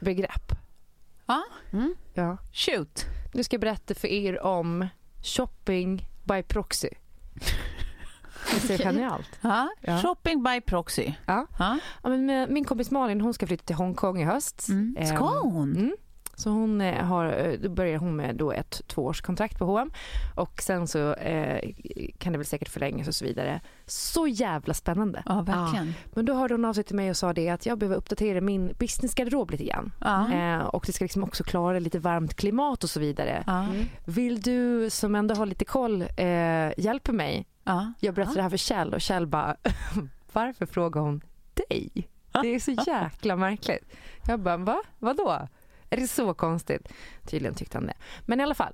begrepp. Ja, Ja. shoot. Nu ska jag berätta för er om shopping by proxy. Det är genialt. Ja. Ja. Shopping by proxy. Ja. Ja. Ja, men med- min kompis Malin hon ska flytta till Hongkong i höst. Mm. Ska Ehm, hon? Mm. Så hon eh, har, eh, då börjar hon med då ett tvåårskontrakt på H&M och sen så eh, kan det väl säkert förlängas och så vidare. Så jävla spännande. Ja, verkligen. Men då hörde hon av sig till mig och sa det att jag behöver uppdatera min businessgarderob lite grann. Ja. Eh, och det ska liksom också klara lite varmt klimat och så vidare. Ja. Vill du som ändå har lite koll eh, hjälpa mig? Ja. Jag berättar det här för Kjell och Kjell bara varför frågar hon dig? Det är så jäkla märkligt. Jag bara va? Vadå? Är det så konstigt? Tydligen tyckte han det. Men i alla fall.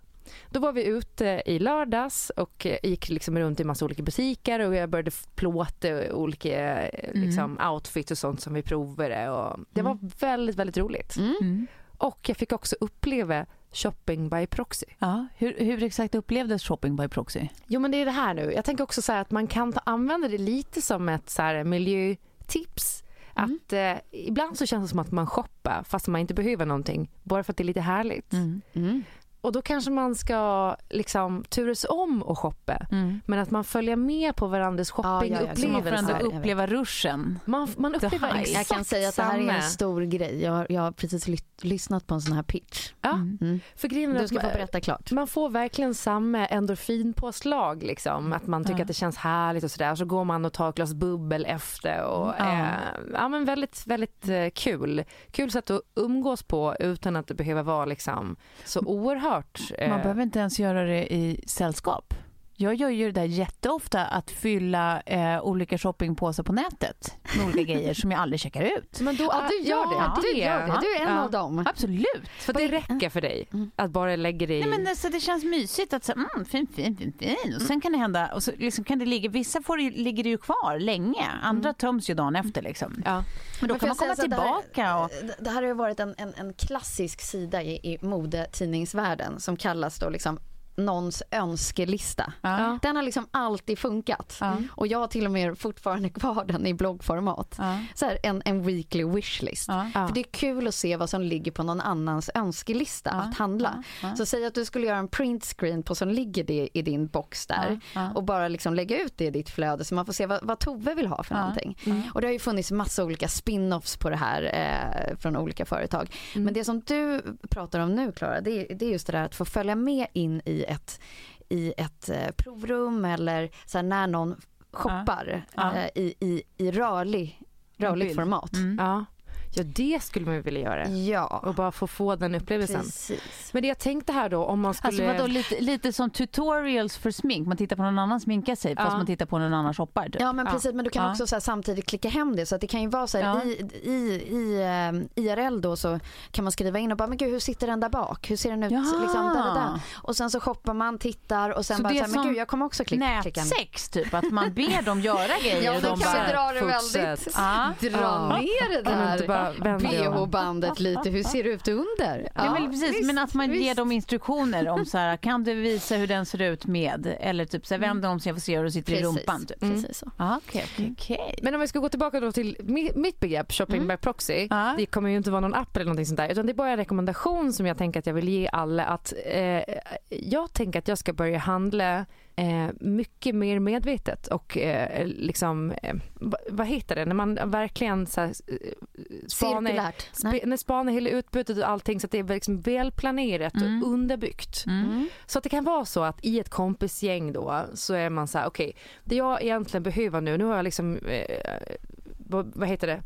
Då var vi ute i lördags och eh, gick liksom runt i massa olika butiker och jag började plåta olika eh, liksom, outfits och sånt som vi provade. Och det var väldigt, väldigt roligt. Mm. Och jag fick också uppleva shopping by proxy. Ja. Hur, hur exakt upplevdes shopping by proxy? Jo men det är det här nu. Jag tänker också så att man kan ta, använda det lite som ett så här miljötips. Att eh, ibland så känns det som att man shoppar fast man inte behöver någonting. Bara för att det är lite härligt. Och då kanske man ska liksom turas om och shoppa. Men att man följer med på varandras Ja, ja, ja. Så man får shoppingupplevelser. ändå uppleva ruschen. Man, man upplever exakt Jag kan säga att det här är en stor grej. Jag har, jag har precis ly- lyssnat på en sån här pitch. Ja, Mm. för grejen är Du att ska få man- berätta klart. Man får verkligen samma endorfinpåslag. Liksom. Att man tycker Ja. att det känns härligt och sådär. Så går man och tar ett glas bubbel efter. Och, Ja. eh, ja, men väldigt, väldigt eh, kul. Kul sätt att umgås på utan att det behöver vara liksom, så oerhört... eh, Man behöver inte ens göra det i sällskap. Jag gör ju det där jätteofta att fylla eh, olika shoppingpåsar på nätet med olika grejer som jag aldrig checkar ut. men då, Ja, du gör det. Du gör det. Du är en Ja. av dem. Absolut. För det räcker för dig att bara lägga det i... Nej, men alltså, det känns mysigt att säga mm, fin, fin, fin, fin. Och sen kan det hända, och så liksom kan det ligga, vissa får, det- ligger det ju kvar länge, andra töms ju dagen efter liksom. Ja. Men då Men kan man komma säga så här, tillbaka och... Det, det här har ju varit en, en, en klassisk sida i, i modetidningsvärlden som kallas då liksom någons önskelista. Ja. Den har liksom alltid funkat. Ja. Och jag har till och med fortfarande kvar den i bloggformat. Ja. Så här, en, en weekly wishlist. För det är kul att se vad som ligger på någon annans önskelista Ja. att handla. Ja. Ja. Så säg att du skulle göra en print screen på som ligger det i din box där Ja. Ja. och bara liksom lägga ut det i ditt flöde så man får se vad, vad Tove vill ha för Ja. någonting. Och det har ju funnits massa olika spin-offs på det här eh, från olika företag. Men det som du pratar om nu Klara, det, är- det är just det där att få följa med in i ett, i ett eh, provrum eller så här, när någon shoppar Ja. eh, i, i, i rörlig, rörligt format. Mm. Ja. Ja, det skulle man ju vilja göra. Ja, Och bara få få den upplevelsen. precis. Men det jag tänkte här då, om man skulle... Alltså vadå, lite, lite som tutorials för smink. Man tittar på någon annan sminka sig fast Ja. man tittar på någon annan shoppar. Typ. Ja men Ja. precis men du kan Ja. också så här, samtidigt klicka hem det så att det kan ju vara så här, Ja. i, i, i ehm, IRL då så kan man skriva in och bara men gud hur sitter den där bak? Hur ser den ut? Liksom, där, där, där. Och sen så shoppar man, tittar och sen Så bara det så är här, men gud jag kommer också klicka, klicka hem. Nätsex typ, att man ber dem göra grejer Ja de kan bara... dra det fortsätt. väldigt, Ja. dra Ja. ner det där? Bh-bandet lite, hur ser det ut under? Ja, men precis, visst, men att man ger visst. dem instruktioner om så här, kan du visa hur den ser ut med? Eller typ så här, vänd dig om så jag får se hur du sitter i Precis, rumpan. Typ. precis så. Ja, Okej, okej, okej. Men om vi ska gå tillbaka då till mi- mitt begrepp shopping by proxy. Ja. Det kommer ju inte vara någon app eller någonting sånt där utan det är bara en rekommendation som jag tänker att jag vill ge alla att eh, jag tänker att jag ska börja handla eh, mycket mer medvetet och eh, liksom, eh, va- vad heter det, när man verkligen så här, eh, spanar, Cirkulärt. Sp- när spanar hela utbudet och allting så att det är liksom välplanerat Mm. och underbyggt. Mm. Så att det kan vara så att i ett kompisgäng då så är man så här, okej, det jag egentligen behöver nu, nu har jag liksom, eh, vad, vad heter det,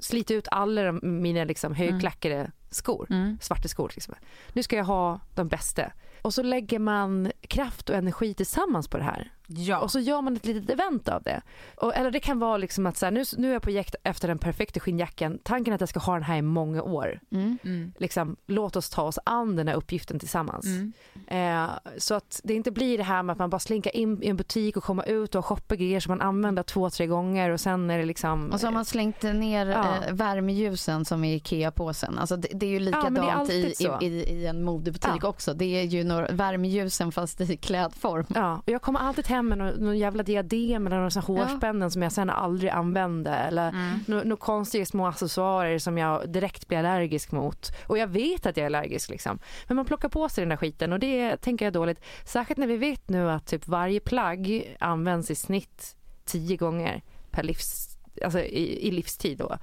slitit ut alla de, mina liksom högklackade skor, Mm. svarta skor till exempel. Nu ska jag ha de bästa. Och så lägger man kraft och energi tillsammans på det här. Ja. Och så gör man ett litet event av det. Och, eller det kan vara liksom att så här, nu, nu är jag på jakt efter den perfekta skinnjackan. Tanken är att jag ska ha den här i många år. Mm. Mm. Liksom, låt oss ta oss an den här uppgiften tillsammans. Mm. Eh, så att det inte blir det här med att man bara slinka in i en butik och komma ut och shoppa grejer som man använder två, tre gånger och sen är det liksom... Och så har man slängt ner Ja. eh, värmeljusen som i IKEA-påsen. Alltså det, det är ju men det är likadant i, i, i, en modebutik Ja. också. Det är ju några värmeljusen fast i klädform. Ja, och jag kommer alltid hem med någon, någon jävla diadem eller några hårspännen som jag sen aldrig använde eller Mm. några nå konstiga små accessoarer som jag direkt blir allergisk mot. Och jag vet att jag är allergisk liksom. Men man plockar på sig den där skiten och det tänker jag dåligt. Särskilt när vi vet nu att typ varje plagg används i snitt tio gånger per livs, alltså i, i livstid då.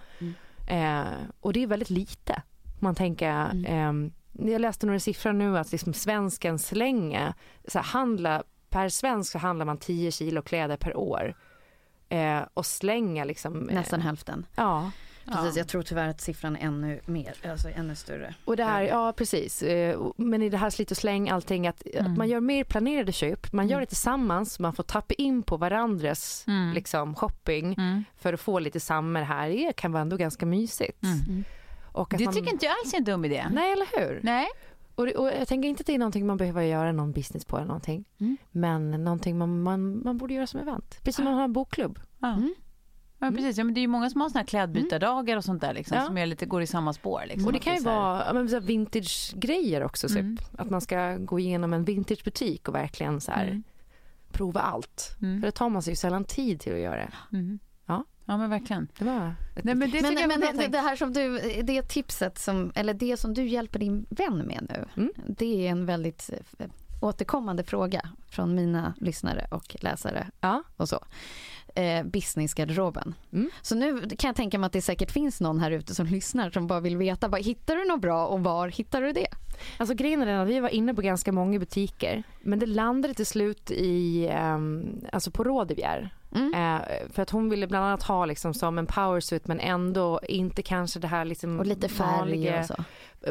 Eh, och det är väldigt lite. Man tänker, ehm, jag läste några siffror nu att liksom svensken slänger, så här, handla, per svensk så handlar man 10 kilo kläder per år. Eh, och slänga liksom. eh, Nästan hälften. Ja, Precis, jag tror tyvärr att siffran är ännu mer, alltså ännu större. och det här, ja precis. Eh, Men i det här slit och släng allting att, att man gör mer planerade köp, man gör det tillsammans, man får tappa in på varandras Mm. liksom shopping Mm. för att få lite samma här. Det kan vara ändå ganska mysigt. Mm. Och att Det man, tycker inte jag alls är en dum idé. Nej, eller hur? Nej. Och, och jag tänker inte att det är någonting man behöver göra någon business på eller någonting. Mm. Men någonting man, man, man borde göra som event. Precis som man har en bokklubb. Ja. Mm. Ja, precis. Ja, men det är ju många som har såna här klädbytardagar och sånt där liksom, Ja. som är lite, går i samma spår. Liksom, och det kan ju vara men så här vintage-grejer också. Typ. Mm. Att man ska gå igenom en vintagebutik och verkligen så här, Mm. prova allt. Mm. För det tar man sig ju sällan tid till att göra. Mm. Ja. men verkligen. Det var ett Nej, men det Men, men det, det här som du, det tipset som, eller det som du hjälper din vän med nu, Mm. det är en väldigt eh, återkommande fråga från mina lyssnare och läsare Ja. och så. Eh, businessgarderoben. Mm. Så nu kan jag tänka mig att det säkert finns någon här ute som lyssnar som bara vill veta, vad, hittar du något bra och var hittar du det? Alltså grejen är den att vi var inne på ganska många butiker. Men det landade till slut i, ehm, alltså på Rådebjer. Mm. Eh, för att hon ville bland annat ha liksom som en powersuit men ändå inte kanske det här liksom Och lite färg och så.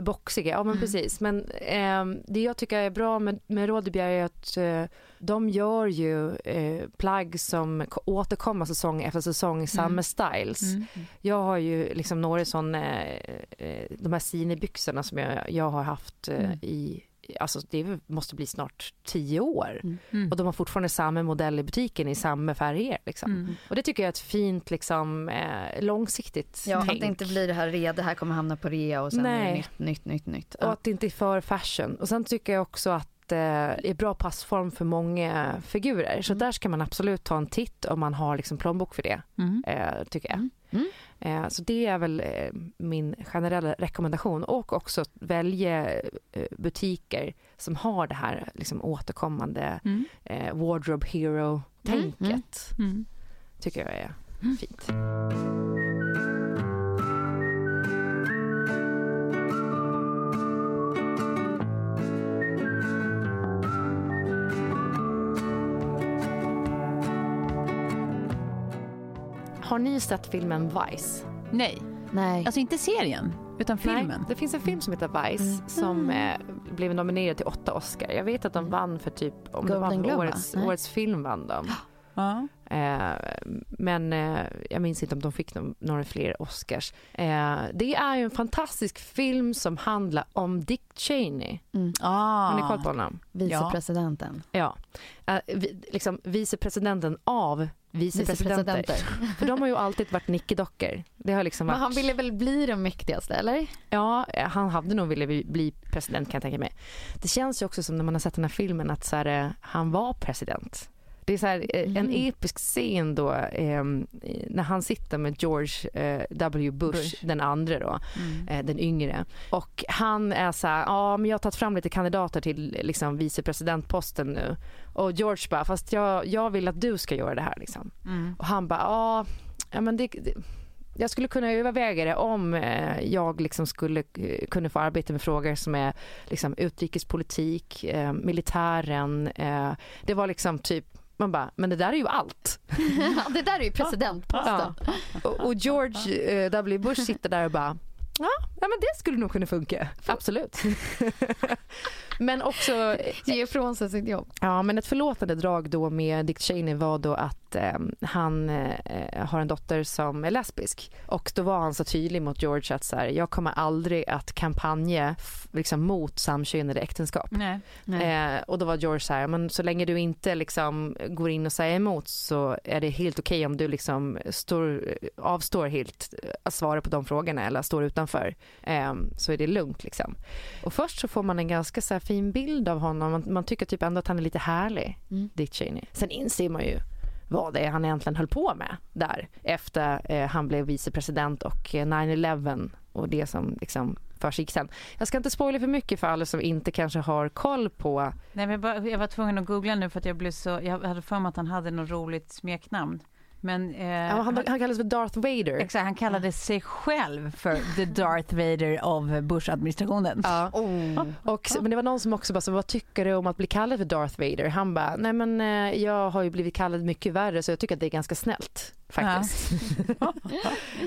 boxiga. Ja men Mm. precis. Men ehm, det jag tycker är bra med, med Rådebjer är att eh, de gör ju eh, plagg som återkommer säsong efter säsong, samma styles. Mm. Jag har ju liksom några sådana, eh, de här sinebyxorna som jag, jag har haft eh, Mm. i, alltså det måste bli snart tio år. Mm. Och de har fortfarande samma modell i butiken i samma färger. Liksom. Mm. Och det tycker jag är ett fint, liksom, eh, långsiktigt Ja, tänk. att det inte blir det här rea, det här kommer hamna på rea och sen är det Nej. nytt, nytt, nytt, nytt. Och att det inte är för fashion. Och sen tycker jag också att eh, det är bra passform för många figurer. Så Mm. där ska man absolut ta en titt om man har liksom plånbok för det, Mm. eh, tycker jag. Mm. Mm. Eh, så det är väl eh, min generella rekommendation. Och också välja eh, butiker som har det här liksom, återkommande Mm. eh, wardrobe hero-tänket. Mm. Tycker jag är fint. Har ni sett filmen Vice? Nej. Nej. Alltså inte serien, utan filmen. Nej, det finns en film som heter Vice Mm. som eh, blev nominerad till åtta Oscar. Jag vet att de vann för typ, om det var Golden för Globe, va? årets, årets film vann de. Ja. Eh, men eh, jag minns inte om de fick några fler Oscars. Eh, det är ju en fantastisk film som handlar om Dick Cheney. Mm. Ah. Har ni koll på honom? Vicepresidenten. Ja. Vi, liksom vicepresidenten av vicepresidenter. Vicepresidenter. För de har ju alltid varit nickedockor. Det har liksom Men varit... han ville väl bli den mäktigaste eller? Ja, han hade nog velat bli- president kan jag tänka mig. Det känns ju också som när man har sett den här filmen att så här, han var president. Det är så här, eh, en Mhm. episk scen då eh, när han sitter med George eh, W Bush, Bush. den andra då, Mm. eh, den yngre. Och han är så här, ja men jag har tagit fram lite kandidater till liksom vicepresidentposten nu. Och George bara, fast jag, jag vill att du ska göra det här liksom. Mm. Och han bara, ja, ja men det, det, jag skulle kunna överväga det om eh, jag liksom skulle eh, kunna få arbeta med frågor som är liksom utrikespolitik, eh, militären. Eh, det var liksom typ, man bara, men det där är ju allt. det där är ju presidentposten. Och, och George eh, W Bush sitter där och bara, ja, ja men det skulle nog kunna funka. Absolut. men också Ge ifrån sig sitt jobb. Ja, men ett förlåtande drag då med Dick Cheney var då att eh, han eh, har en dotter som är lesbisk. Och då var han så tydlig mot George att så här, jag kommer aldrig att kampanja liksom, mot samkönade äktenskap. Nej. Eh, och då var George så här, men så länge du inte liksom går in och säger emot så är det helt okej om du liksom står, avstår helt att svara på de frågorna eller står utanför. Eh, så är det lugnt liksom. Och först så får man en ganska så här fin bild av honom. Man, man tycker typ ändå att han är lite härlig, Mm. Dick Cheney. Sen inser man ju vad det är han egentligen höll på med där efter eh, han blev vicepresident och eh, 9-11 och det som liksom försiggick sen. Jag ska inte spoila för mycket för alla som inte kanske har koll på Nej, men jag, bara, jag var tvungen att googla nu för att jag blev så, jag hade för mig att han hade något roligt smeknamn. Men eh, Ja, han, han kallas för Darth Vader. exakt, han kallade sig själv för the Darth Vader av Bush-administrationen. Ja. Oh. Och, men det var någon som också bara, så, vad tycker du om att bli kallad för Darth Vader? Han bara, nej men eh, jag har ju blivit kallad mycket värre så jag tycker att det är ganska snällt faktiskt.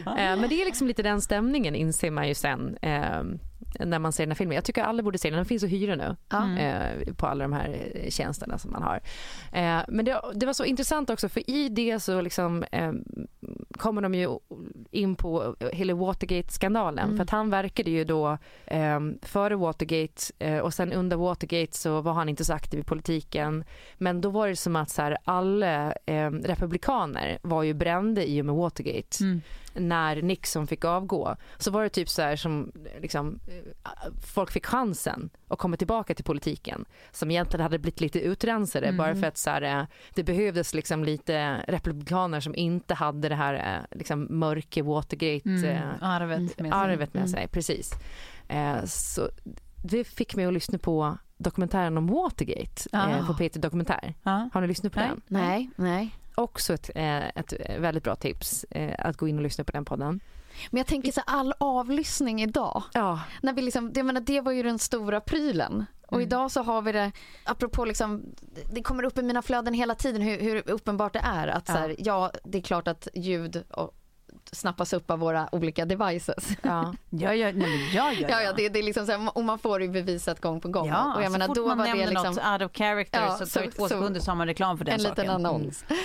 Eh, men det är liksom lite den stämningen inser man ju sen eh, när man ser den här filmen. Jag tycker alla borde se den, den finns att hyra nu Ja. eh, på alla de här eh, tjänsterna som man har. Eh, men det, det var så intressant också för i det så liksom eh, kommer de ju in på hela Watergate-skandalen Mm. för att han verkade ju då eh, före Watergate eh, och sen under Watergate så var han inte så aktiv i politiken men då var det som att så här, alla eh, republikaner var ju brända i och med Watergate Mm. När Nixon fick avgå så var det typ så här som liksom, eh, folk fick chansen att komma tillbaka till politiken som egentligen hade blivit lite utrensade Mm. bara för att så här, eh, det behövdes liksom lite republikaner som inte hade det här eh, liksom mörka Watergate Mm. eh, Arvet med sig. arvet med Mm. sig. Precis. Så det fick mig att lyssna på dokumentären om Watergate Ah. eh, på Peter Dokumentär. Ja. Har ni lyssnat på Nej. den? Nej, nej. Också ett, eh, ett väldigt bra tips eh, att gå in och lyssna på den podden. Men jag tänker så här, all avlyssning idag. Ja, När vi liksom, det, jag menar, det var ju den stora prylen. Och Mm. idag så har vi det, apropå liksom, det kommer upp i mina flöden hela tiden hur, hur uppenbart det är att så här, ja det är klart att ljud och, snappas upp av våra olika devices. ja. Ja, ja, nej, ja, ja, Ja, ja, det, det är liksom så här, och man får det bevisat gång på gång. Ja, och jag så menar, fort då man var det nämner liksom något out of character Ja, så så- det två så- sekunder så har man reklam för den en saken. liten annons. Mm.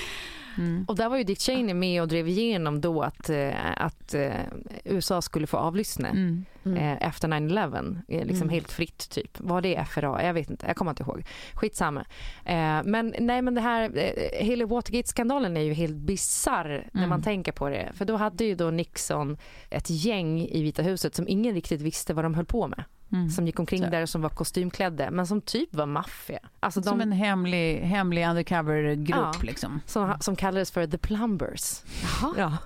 Och där var ju Dick Cheney med och drev igenom då att, eh, att eh, USA skulle få avlyssna Mm. Mm. eh, efter 9-11. eh, Liksom Mm. helt fritt typ. Var det FRA? Jag vet inte, jag kommer inte ihåg. Skitsamma. Men nej men det här, hela Watergate-skandalen är ju helt bizarr när Mm. man tänker på det. För då hade ju då Nixon ett gäng i Vita huset som ingen riktigt visste vad de höll på med. Mm. Som gick omkring Så. där och som var kostymklädda men som typ var maffia. Alltså Som de en hemlig, hemlig undercover-grupp Ja. liksom. som, som kallades för the plumbers. Ja.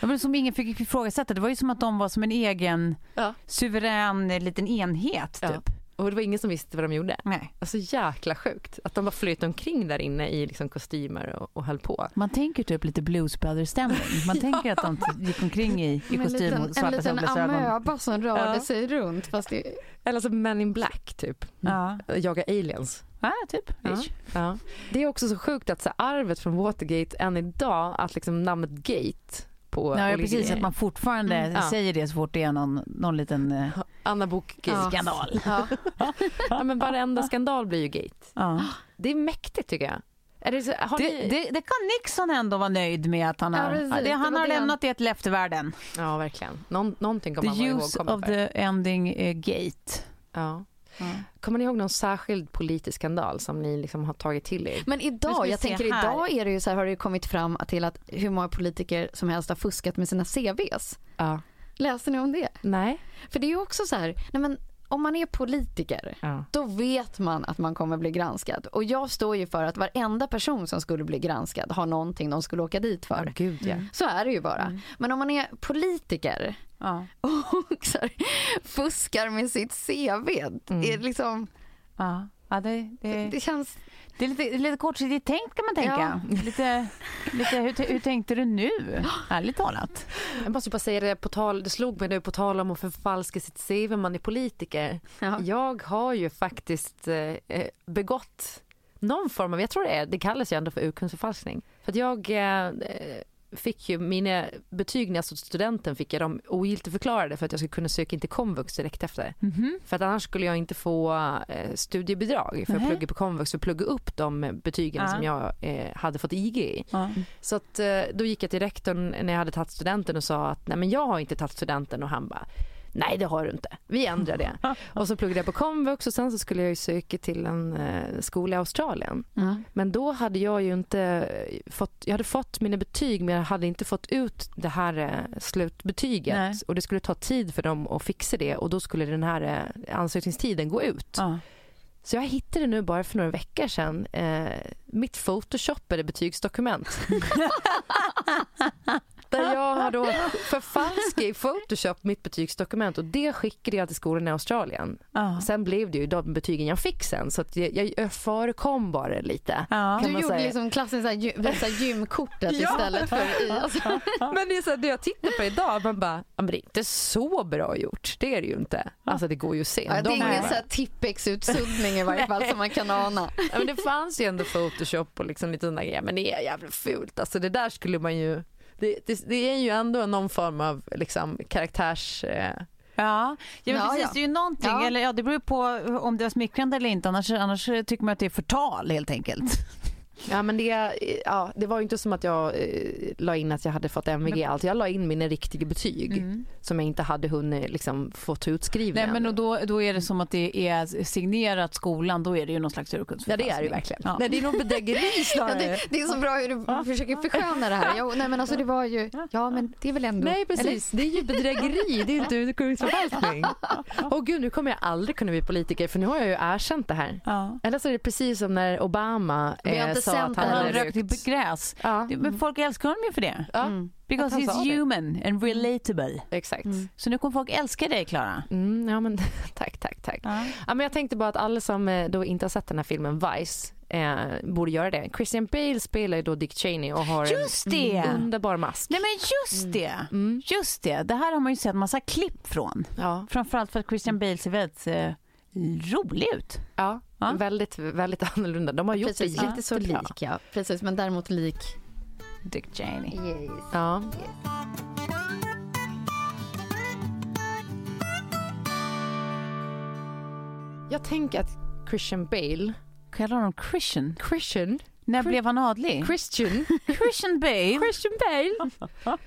Ja, men som ingen fick ifrågasätta. Det var ju som att de var som en egen Ja. suverän liten enhet Ja. Och det var ingen som visste vad de gjorde. Nej. Alltså jäkla sjukt att de bara flöt omkring där inne i liksom kostymer och, och höll på. Man tänker typ lite Blues Brothers-stämning. Man tänker att de gick omkring i, i en kostym liten, och en svarta liten solglasögon. amöba som rörde Ja. sig runt. Fast det, Eller som Men in Black typ. Ja. Jaga aliens. ja, typ. Ja. Ja. Det är också så sjukt att så arvet från Watergate än idag, att liksom namnet Gate på Ja, och precis. Att man fortfarande Mm, ja. säger det så fort det är någon, någon liten eh, Anna Book Ja. skandal. Ja. ja, men varenda skandal blir ju gate. Ja. Det är mäktigt tycker jag. Det så, Det, ni... det, det kan Nixon ändå vara nöjd med att han Ja, har, precis. det, Det han har lämnat det till eftervärlden. Ja, verkligen. Någon, någonting The kommer man vara use ihågkommen of för. the ending eh, gate. Ja. Ja. Kommer ni ihåg någon särskild politisk skandal som ni liksom har tagit till er? Men idag, jag tänker här. idag är det ju så här, har det ju kommit fram till att hur många politiker som helst har fuskat med sina CVs. Ja. Läste ni om det? Nej. För det är ju också så här, nej men om man är politiker Ja. då vet man att man kommer bli granskad. Och jag står ju för att varenda person som skulle bli granskad har någonting de skulle åka dit för. gud ja. Så är det ju bara. Men om man är politiker Ja. och så här, fuskar med sitt CV, det, är liksom, Ja. Ja, det, det, det känns... det är lite, lite kortsiktigt tänkt kan man tänka. Lite, lite, hur, hur tänkte du nu? Ärligt talat. Jag måste bara säga det, på tal, det slog mig nu på tal om att förfalska sitt CV om man är politiker. Ja. Jag har ju faktiskt eh, begått någon form av, jag tror det är, det kallas ju ändå för urkundsförfalskning. För att jag eh, fick ju mina betyg när jag stod studenten fick jag dem ogiltigförklarade för att jag skulle kunna söka in till komvux direkt efter. För att annars skulle jag inte få eh, studiebidrag för att Nähä. plugga på komvux och plugga upp de betygen Ja. som jag eh, hade fått IG i. Så att, eh, då gick jag till rektorn när jag hade tagit studenten och sa att nej men jag har inte tagit studenten och han bara Nej det har du inte, vi ändrar det. och så pluggade jag på komvux och sen så skulle jag ju söka till en eh, skola i Australien. Ja. Men då hade jag ju inte fått, jag hade fått mina betyg men jag hade inte fått ut det här eh, slutbetyget. Nej. Och det skulle ta tid för dem att fixa det och då skulle den här eh, ansökningstiden gå ut. Ja. Så jag hittade nu bara för några veckor sedan eh, mitt photoshoppade betygsdokument. Där jag har då förfalskat i photoshop mitt betygsdokument och det skickade jag till skolan i Australien. Ja. Sen blev det ju de betygen jag fick sen så att jag, jag, förekom bara lite. Ja. Du man gjorde säga. liksom klassen så här, gy- visa gymkortet istället för i. Alltså. Men det är så här, det jag tittar på idag, man bara, ja, men det är inte så bra gjort. Det är det ju inte. Alltså det går ju att se. Ja, det är ingen bara- så här Tippex-utsuddning i varje fall som man kan ana. Ja, men det fanns ju ändå Photoshop och liksom lite sådana grejer men det är jävligt fult. Alltså det där skulle man ju det, det, det är ju ändå någon form av liksom karaktärs... Eh, Ja, ja, men Ja, precis. ja. Det är ju någonting, Ja. eller ja, det beror på om det är smickrande eller inte. Annars, annars tycker man att det är förtal helt enkelt. ja men det, ja, det var ju inte som att jag eh, la in att jag hade fått MVG allt. Jag la in mina riktiga betyg som jag inte hade hunnit liksom, fått utskrivna. Nej, men och då, då är det som att det är signerat skolan, då är det ju någon slags Ja urkundsförfalskning. det är det verkligen. Ja. Nej det är nog bedrägeri Ja, snarare. det, det är så bra hur du försöker försköna det här. Jo, nej, men alltså, det var ju, ja men det är väl ändå... Nej precis, det är ju bedrägeri, det är inte urkundsförfalskning. Åh gud nu kommer jag aldrig kunna bli politiker för nu har jag ju erkänt det här. Ja. Eller så är det precis som när Obama eh, sa att han det hade rökt. gräs. Ja, Det- Men folk älskar honom ju för det. ja Mm. Because he's det. human and relatable. exakt. Så nu kommer folk älska dig, Klara. Mm, ja men tack, tack, tack. Ja. Ja, men jag tänkte bara att alla som eh, då inte har sett den här filmen Vice eh, borde göra det. Christian Bale spelar ju då Dick Cheney och har Just det! en underbar mask. Nej men just det! Mm. Just det, det här har man ju sett massa klipp från. Ja, Framförallt för att Christian Bale ser väldigt eh, rolig ut. ja, Ja. väldigt, väldigt annorlunda. De har gjort Precis, det inte så jättebra. lik ja. Precis, men däremot lik. Dick Cheney. Ja. Jag tänker att Christian Bale, Kallar honom Christian? Christian, När Chri- blev han adlig? Christian, Christian Bale? Christian Bale.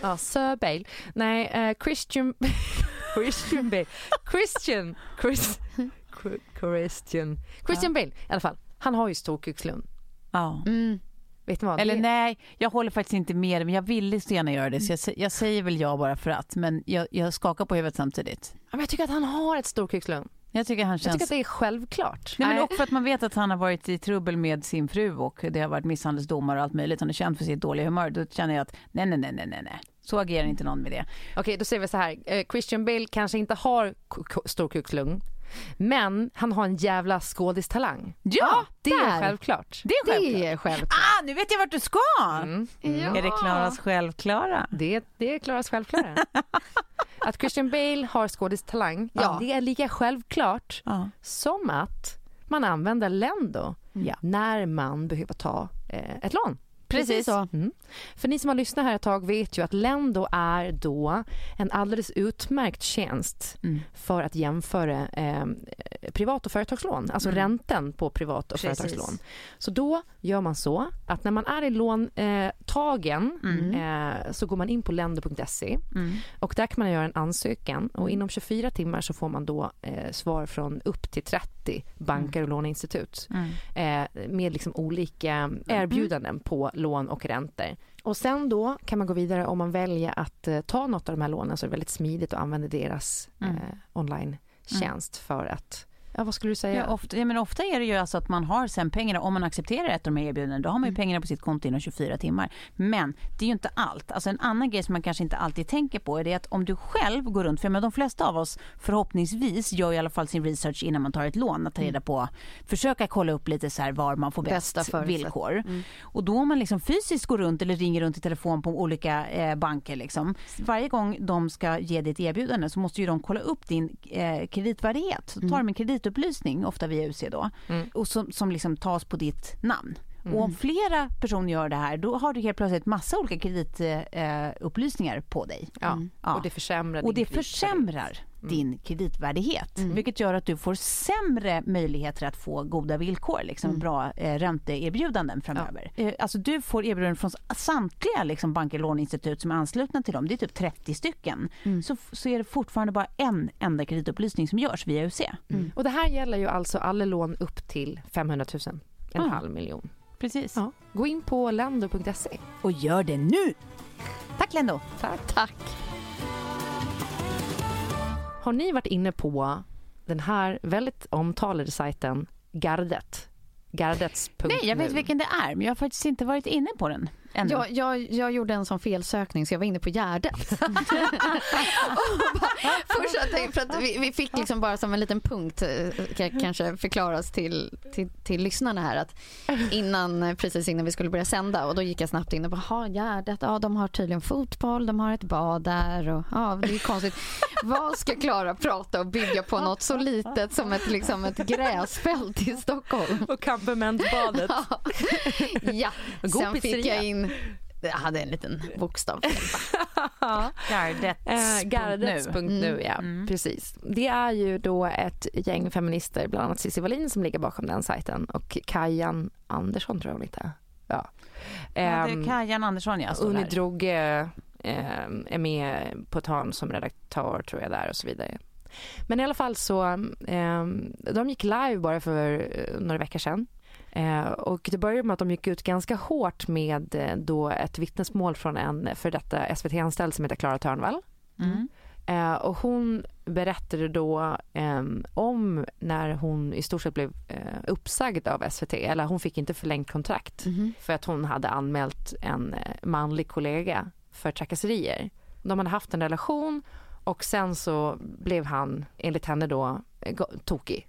ja, Sir Bale. Nej, eh, Christian, Christian Bale. Christian, Chris, Chri- Christian, Christian Bale i alla fall. Han har ju storkukslund. Ja. Mm. Vet ni vad? Eller Det- nej, jag håller faktiskt inte med dig, men jag ville så gärna göra det. Så jag, jag säger väl ja bara för att, men jag, jag skakar på huvudet samtidigt. Ja, men jag tycker att han har ett storkukslund. Jag tycker han Jag känns... tycker att det är självklart. Nej, men och för att man vet att han har varit i trubbel med sin fru och det har varit misshandelsdomar och allt möjligt. Han är känd för sitt dåliga humör. Då känner jag att nej, nej, nej, nej, nej, nej. Så agerar inte någon med det. Okej, då säger vi så här. Eh, Christian Bale kanske inte har storkukslung, men han har en jävla skådistalang. Ja, det är där. självklart. det är självklart. Det är självklart. Ah, nu vet jag vart du ska! Mm. Ja. Är det Klaras självklara? Det, det är Klaras självklara. att Christian Bale har skådistalang, Ja. det är lika självklart Ja. som att man använder Lendo när man behöver ta eh, ett lån. Precis så. Mm. För ni som har lyssnat här ett tag vet ju att Lendo är då en alldeles utmärkt tjänst Mm. för att jämföra eh, privat och företagslån, alltså Mm. räntan på privat och Precis. företagslån. Så då gör man så att när man är i låntagen eh, eh, så går man in på lendo.se Mm. och där kan man göra en ansökan och inom 24 timmar så får man då eh, svar från upp till 30 banker och låneinstitut Mm. eh, med liksom olika erbjudanden på lån och räntor. Och sen då kan man gå vidare om man väljer att eh, ta något av de här lånen så är det väldigt smidigt att använda deras Mm. eh, online-tjänst för att, ja vad skulle du säga? Ja, ofta, ja, men ofta är det ju alltså att man har sen pengarna, om man accepterar ett av de här erbjudandena, då har man ju pengarna på sitt konto inom 24 timmar. Men det är ju inte allt. Alltså en annan grej som man kanske inte alltid tänker på är det att om du själv går runt, för men de flesta av oss förhoppningsvis gör i alla fall sin research innan man tar ett lån, att ta reda på, försöka kolla upp lite så här var man får bäst villkor. Och då om man liksom fysiskt går runt eller ringer runt i telefon på olika eh, banker liksom, varje gång de ska ge dig ett erbjudande så måste ju de kolla upp din eh, kreditvärdighet. Så tar de en kreditupplysning, ofta via UC då, och som, som liksom tas på ditt namn. Och om flera personer gör det här då har du helt plötsligt massa olika kreditupplysningar eh, på dig. ja, Ja. och det försämrar Och det försämrar din kreditvärdighet. Vilket gör att du får sämre möjligheter att få goda villkor, liksom bra eh, ränteerbjudanden framöver. Eh, alltså du får erbjudanden från samtliga liksom, banker låneinstitut som är anslutna till dem. Det är typ 30 stycken. Så, så är det fortfarande bara en enda kreditupplysning som görs via UC. Och det här gäller ju alltså alla lån upp till 500 000, en Ah. halv miljon. Precis. Ja. Gå in på lendo.se. Och gör det nu! Tack Lendo! Tack. Tack. Har ni varit inne på den här väldigt omtalade sajten Gardet? Gardets.nu. Nej, jag vet vilken det är, men jag har faktiskt inte varit inne på den ännu. Jag, jag, jag gjorde en sån felsökning så jag var inne på Gärdet. Och bara- Först jag tänkte, för att vi, vi fick liksom bara som en liten punkt, eh, kan kanske förklaras till, till, till lyssnarna här att innan, precis innan vi skulle börja sända och då gick jag snabbt in och bara, ha Gärdet, ja de har tydligen fotboll, de har ett bad där och ja det är konstigt. Vad ska Klara prata och bygga på något så litet som ett, liksom ett gräsfält i Stockholm? Och Kampermentsbadet. Ja, God sen fick jag in, jag hade en liten bokstav. Gardet. Eh, Gardets.nu, ja. Precis. Det är ju då ett gäng feminister, bland annat Cissi Wallin som ligger bakom den sajten och Kajan Andersson tror jag hon. Ja. Ja, det är Ehm, Kajan Andersson, ja. står Unni där. Droge eh, är med på ett hörn som redaktör tror jag där och så vidare. Men i alla fall så, eh, de gick live bara för eh, några veckor sedan. Eh, och det började med att de gick ut ganska hårt med eh, då ett vittnesmål från en för detta SVT-anställd som heter Klara Törnvall. Mm. Eh, och hon berättade då eh, om när hon i stort sett blev eh, uppsagd av SVT, eller hon fick inte förlängt kontrakt för att hon hade anmält en eh, manlig kollega för trakasserier. De hade haft en relation och sen så blev han, enligt henne då, eh, tokig.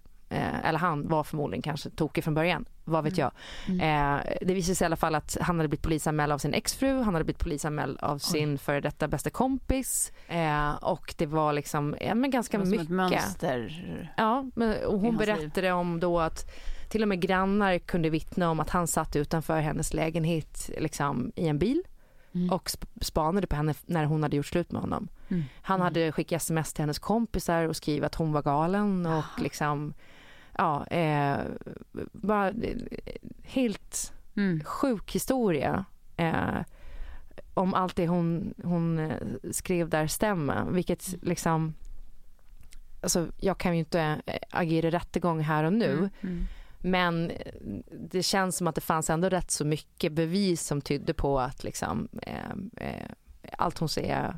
Eller han var förmodligen kanske tokig från början, vad vet jag. Eh, det visade sig i alla fall att han hade blivit polisanmäld av sin exfru, han hade blivit polisanmäld av sin före detta bästa kompis eh, och det var liksom, ja, men ganska Det var som mycket. ett mönster. Ja, men, och hon berättade om då att till och med grannar kunde vittna om att han satt utanför hennes lägenhet liksom, i en bil och sp- spanade på henne när hon hade gjort slut med honom. Mm. Han hade skickat sms till hennes kompisar och skrivit att hon var galen och liksom ja, eh, bara eh, helt Mm. sjuk historia eh, om allt det hon, hon eh, skrev där stämmer. Vilket liksom, alltså jag kan ju inte eh, agera rättegång här och nu. Mm. Men eh, det känns som att det fanns ändå rätt så mycket bevis som tydde på att liksom, eh, allt hon säger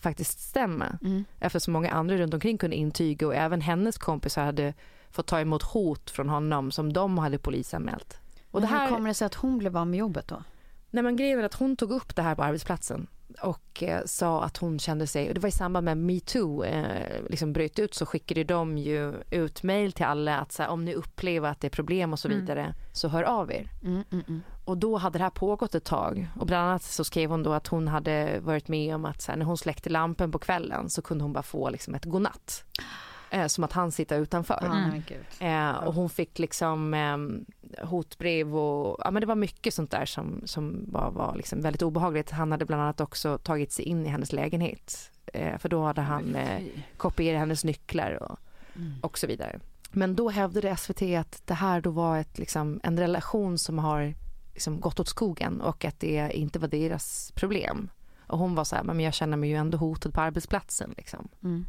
faktiskt stämmer. Mm. Eftersom många andra runt omkring kunde intyga och även hennes kompisar hade fått ta emot hot från honom som de hade polisanmält. Och det här, Hur kommer det sig att hon blev av med jobbet då? Nej, men grejen är att hon tog upp det här på arbetsplatsen och eh, sa att hon kände sig, och det var i samband med metoo eh, liksom bröt ut så skickade de ju ut mejl till alla att så här, om ni upplever att det är problem och så vidare så hör av er. Mm, mm, mm. Och då hade det här pågått ett tag och bland annat så skrev hon då att hon hade varit med om att så här, när hon släckte lampen på kvällen så kunde hon bara få liksom ett godnatt. Eh, som att han sitter utanför. Gud. Eh, och hon fick liksom eh, hotbrev och ja, men det var mycket sånt där som, som var, var liksom väldigt obehagligt. Han hade bland annat också tagit sig in i hennes lägenhet. Eh, för då hade han eh, kopierat hennes nycklar och, och så vidare. Men då hävdade SVT att det här då var ett, liksom, en relation som har liksom, gått åt skogen och att det inte var deras problem. Och hon var så här, men jag känner mig ju ändå hotad på arbetsplatsen. Liksom. Mm.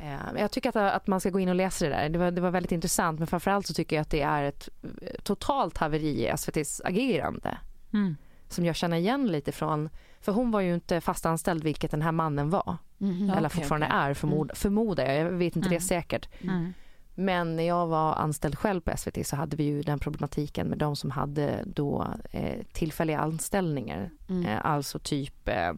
Eh, Jag tycker att, att man ska gå in och läsa det där. Det var, det var väldigt intressant men framförallt så tycker jag att det är ett eh, totalt haveri i SVTs agerande. Mm. Som jag känner igen lite från, för hon var ju inte fast anställd vilket den här mannen var. Mhm. Eller okej, fortfarande okej. är förmod, förmodar jag, jag vet inte det Mm. säkert. Mm. Men när jag var anställd själv på SVT så hade vi ju den problematiken med de som hade då eh, tillfälliga anställningar. Mm. Eh, alltså typ eh,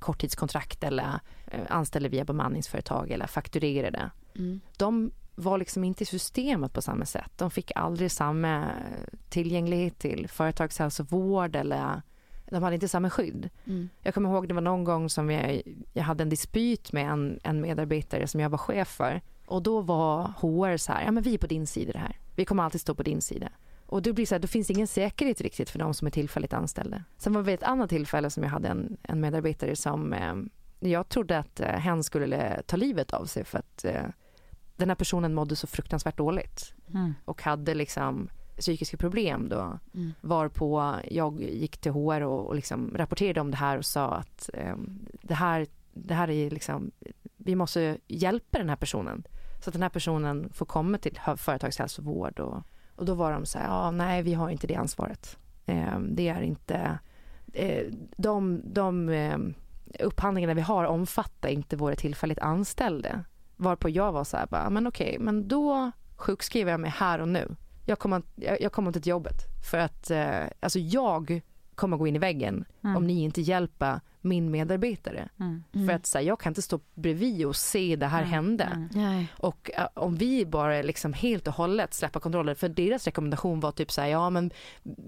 korttidskontrakt eller eh, anställde via bemanningsföretag eller fakturerade. Mm. De var liksom inte i systemet på samma sätt. De fick aldrig samma tillgänglighet till företagshälsovård eller de hade inte samma skydd. Mm. Jag kommer ihåg det var någon gång som jag, jag hade en dispyt med en, en medarbetare som jag var chef för. Och då var HR så här, ja men vi är på din sida det här. Vi kommer alltid stå på din sida. Och det blir så här, då finns det ingen säkerhet riktigt för de som är tillfälligt anställda. Sen var det ett annat tillfälle som jag hade en, en medarbetare som eh, jag trodde att eh, hen skulle ta livet av sig för att eh, den här personen mådde så fruktansvärt dåligt Mm. och hade liksom psykiska problem då. Mm. Varpå jag gick till HR och, och liksom rapporterade om det här och sa att eh, det, här, det här är liksom, vi måste hjälpa den här personen. Så att den här personen får komma till företagshälsovård och, och då var de så här, ja nej vi har inte det ansvaret. Eh, det är inte, eh, de, de eh, upphandlingarna vi har omfattar inte våra tillfälligt anställda. Varpå jag var så här, bara, men okej, men då sjukskriver jag mig här och nu. Jag kommer, jag, jag kommer inte till jobbet för att eh, alltså jag kommer gå in i väggen Mm. om ni inte hjälper min medarbetare. Mm. För att så här, jag kan inte stå bredvid och se det här Mm. hända. Mm. Och eh, om vi bara liksom helt och hållet släpper kontrollen, för deras rekommendation var typ så här, ja men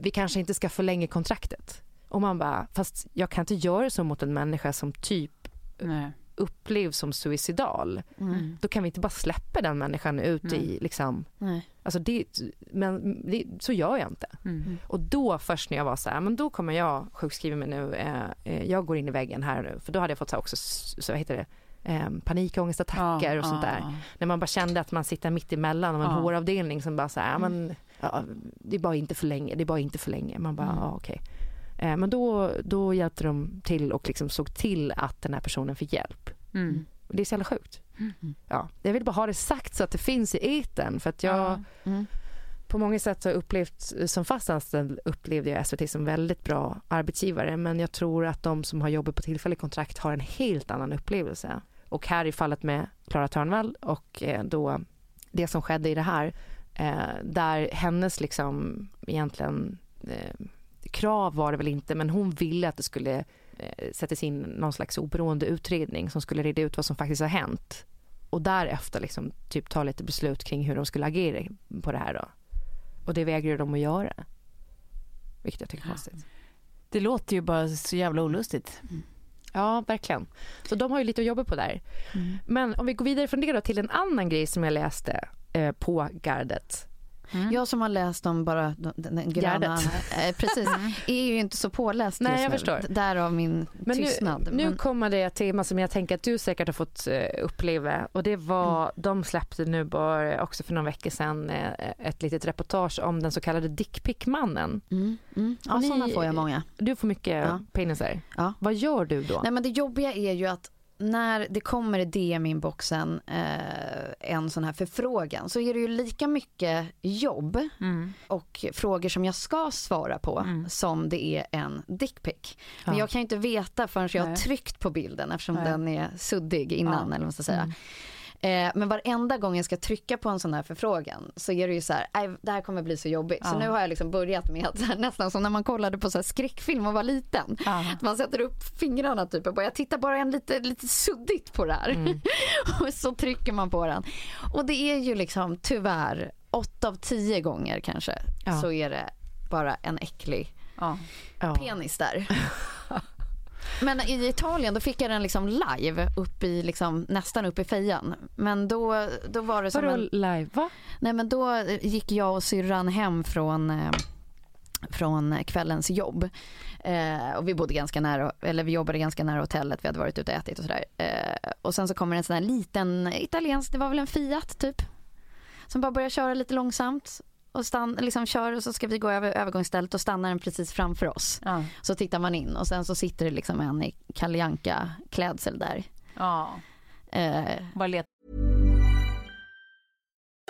vi kanske inte ska förlänga kontraktet. Och man bara, fast jag kan inte göra så mot en människa som typ Nej. Upplevs som suicidal. Mm. Då kan vi inte bara släppa den människan ut Mm. i liksom, Nej. alltså det, men det, så gör jag inte. Mm. Och då först när jag var så här, men då kommer jag sjukskriva mig nu, eh, eh, jag går in i väggen här nu. För då hade jag fått så här också, så vad heter det, eh, panikångestattacker och sånt där. När man bara kände att man sitter mitt emellan och en Ja. HR-avdelning som bara så här, men ja, det är bara inte för länge, det är bara inte för länge. Man bara, Mm. ja okej. Eh, men då, då hjälpte de till och liksom såg till att den här personen fick hjälp. Mm. Det är så jävla sjukt. Mm. Ja, jag vill bara ha det sagt så att det finns i eten för att jag Ja. Mm. på många sätt har upplevt, som fast anställd upplevde jag SVT som väldigt bra arbetsgivare men jag tror att de som har jobbat på tillfällig kontrakt har en helt annan upplevelse. Och här i fallet med Klara Törnvall och eh, då det som skedde i det här eh, där hennes liksom egentligen krav var det väl inte men hon ville att det skulle eh, sättas in någon slags oberoende utredning som skulle reda ut vad som faktiskt har hänt och därefter liksom typ ta lite beslut kring hur de skulle agera på det här då. Och det vägrar de att göra. Vilket jag tycker är konstigt. Det låter ju bara så jävla olustigt. Ja, verkligen. Så de har ju lite att jobba på där. Mm. Men om vi går vidare från det då till en annan grej som jag läste eh, på gardet. Mm. Jag som har läst om bara den, gröna, eh, precis, är ju inte så påläst Nej, just jag nu. förstår. Därav min Men tystnad. nu Men- kommer det tema som jag tänker att du säkert har fått eh, uppleva och det var, Mm. de släppte nu bara också för några veckor sedan eh, ett litet reportage om den så kallade dickpickmannen. Mm, mm. Ja, ni- sådana får jag många. Du får mycket Ja. penisar. Ja. Vad gör du då? Nej men det jobbiga är ju att när det kommer i DM-inboxen eh, en sån här förfrågan så är det ju lika mycket jobb Mm. och frågor som jag ska svara på Mm. som det är en dickpic. Men Ja. jag kan ju inte veta förrän jag har Nej. tryckt på bilden eftersom Nej. den är suddig innan Ja. eller vad man ska säga. Mm. Eh, men varenda gång jag ska trycka på en sån här förfrågan så är det ju så här, "Nej, det här kommer bli så jobbigt. Så Ja. nu har jag liksom börjat med att så här, nästan som när man kollade på så här skräckfilm och var liten. Ja. Att man sätter upp fingrarna typ och bara, jag tittar bara en lite, lite suddigt på det här. Mm. och så trycker man på den. Och det är ju liksom tyvärr åtta av tio gånger kanske Ja. så är det bara en äcklig. Ja. penis där. Men i Italien då fick jag den liksom live upp i liksom, nästan upp i fejan. Men då, då var det som Vadå en... live? Va? Nej men då gick jag och syrran hem från eh, från kvällens jobb. Eh, och vi bodde ganska nära, eller vi jobbade ganska nära hotellet, vi hade varit ute och ätit och sådär. Eh, och sen så kommer en sån här liten italiensk, det var väl en Fiat typ. Som bara börjar köra lite långsamt och stann, liksom kör och så ska vi gå över övergångsstället och stannar den precis framför oss. Ja. Så tittar man in och sen så sitter det liksom en i Kalle klädsel där. ja. Eh,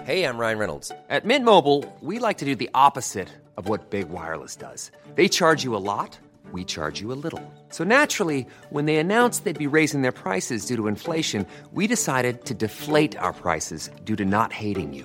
Hey, I'm Ryan Reynolds. At Mint Mobile, we like to do the opposite of what Big Wireless does. They charge you a lot, we charge you a little. So naturally, when they announced they'd be raising their prices due to inflation, we decided to deflate our prices due to not hating you.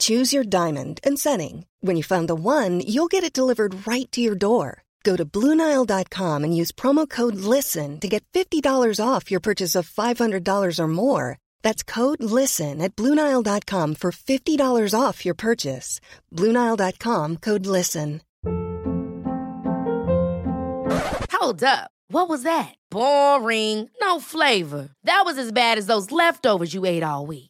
Choose your diamond and setting. When you find the one, you'll get it delivered right to your door. Go to Bluenile.com and use promo code LISTEN to get $50 off your purchase of $500 or more. That's code LISTEN at Bluenile.com for $50 off your purchase. Bluenile.com code LISTEN. Hold up. What was that? Boring. No flavor. That was as bad as those leftovers you ate all week.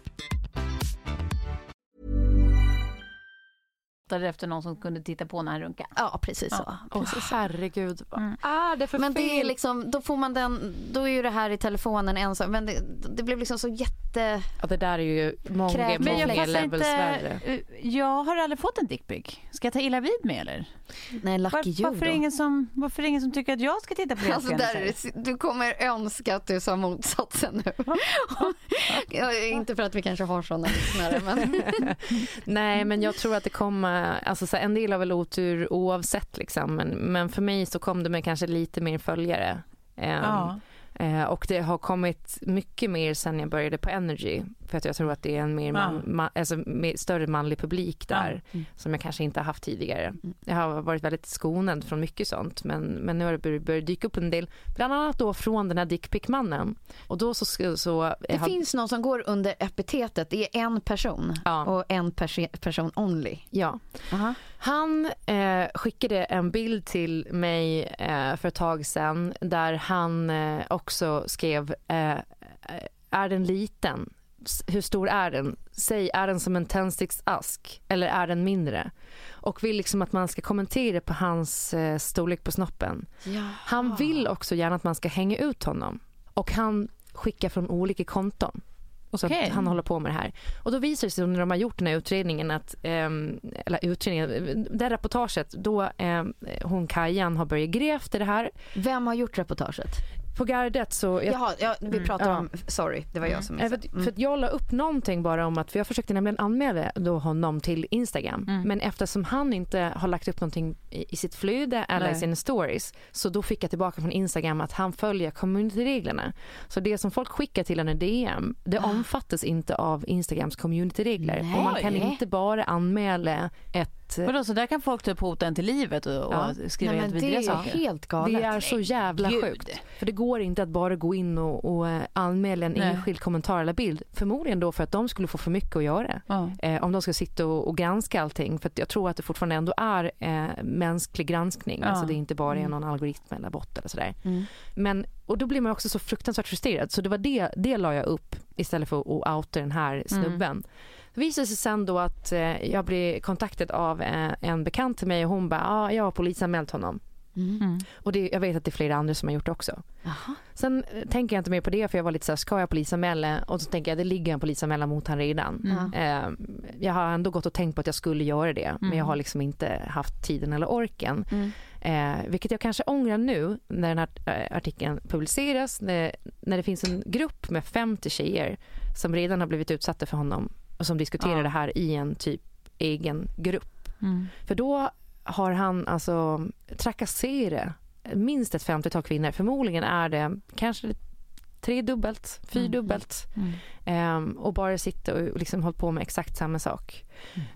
efter någon som kunde titta på när han runkade. ja precis så. Åh herregud, vad är det för Men det är fel? liksom, då får man den, då är ju det här i telefonen en sak, men det, det blev liksom så jätte... Ja, det där är ju många, Kräver- Men jag många levels inte. värre. eh, Jag har aldrig fått en dickpic. Ska jag ta illa vid mig eller? Nej, lucky Var, you varför, är det ingen som, varför är det ingen som tycker att jag ska titta på deras Alltså där, är det- du kommer önska att du sa motsatsen nu. Ja, inte för att vi kanske har sådana lyssnare, men... Nej, men jag tror att det kommer, alltså så en del har väl otur oavsett liksom, men, men för mig så kom det med kanske lite mer följare. Ehm, Ja. eh, och det har kommit mycket mer sen jag började på Energy, för att jag tror att det är en mer man, Ja. ma, alltså, mer, större manlig publik där, Mm. som jag kanske inte har haft tidigare. Jag har varit väldigt skonad från mycket sånt, men, men nu har det börjat, börjat dyka upp en del, bland annat då från den här dickpic-mannen. Och då så, så, Det har- finns någon som går under epitetet, det är en person Ja. och en perse- person only. Ja. Aha. Han eh, skickade en bild till mig eh, för ett tag sedan där han eh, också skrev eh, Är den liten? Hur stor är den? Säg, är den som en tändsticksask eller är den mindre? Och vill liksom att man ska kommentera på hans eh, storlek på snoppen. Han vill också gärna att man ska hänga ut honom. Och han skickar från olika konton. Så att han håller på med det här. Och då visar det sig när de har gjort den här utredningen att, ehm, eller utredningen, det här reportaget, då ehm, hon Kajan har börjat gräva efter det här. Vem har gjort reportaget? På Gardet så, jag, Jaha, ja, vi pratar Ja. om, sorry, det var jag som Eh, för, missade. att- för jag la upp någonting bara om att, för jag försökte nämligen anmäla då honom till Instagram. Mm. Men eftersom han inte har lagt upp någonting i, i sitt flöde eller Nej. i sina stories. Så då fick jag tillbaka från Instagram att han följer communityreglerna. Så det som folk skickar till en i DM, det omfattas inte av Instagrams communityregler. Och man kan inte bara anmäla ett Vadå, så där kan folk typ hota en till livet och, och Ja. skriva Nej, helt det vidriga är ju saker? helt galet. Det är så jävla Gud. sjukt. För det går inte att bara gå in och, och eh, anmäla en Nej. enskild kommentar eller bild. Förmodligen då för att de skulle få för mycket att göra. Ja. Eh, om de ska sitta och, och granska allting. För att jag tror att det fortfarande ändå är eh, mänsklig granskning. Ja. Alltså det är inte bara är Mm. någon algoritm eller bot eller sådär. Mm. Men, och då blir man också så fruktansvärt frustrerad. Så det var det, det la jag upp istället för att outa den här snubben. Det visade sig sen då att eh, jag blev kontaktad av eh, en bekant till mig och hon bara, ah, jag har polisanmält honom. Mm. Och det, jag vet att det är flera andra som har gjort det också. Jaha. Sen eh, tänker jag inte mer på det för jag var lite så här, ska jag polisanmäla? Och så tänker jag, det ligger en polisanmälan mot han redan. Mm. Eh, jag har ändå gått och tänkt på att jag skulle göra det men Mm. jag har liksom inte haft tiden eller orken. Mm. Eh, vilket jag kanske ångrar nu när den här artikeln publiceras. När, när det finns en grupp med 50 tjejer som redan har blivit utsatta för honom och som diskuterar Ja. det här i en typ egen grupp. Mm. För då har han alltså trakasserat minst ett 50-tal kvinnor. Förmodligen är det kanske tredubbelt, fyrdubbelt. Mm. Ehm, och bara sitta och liksom hållit på med exakt samma sak.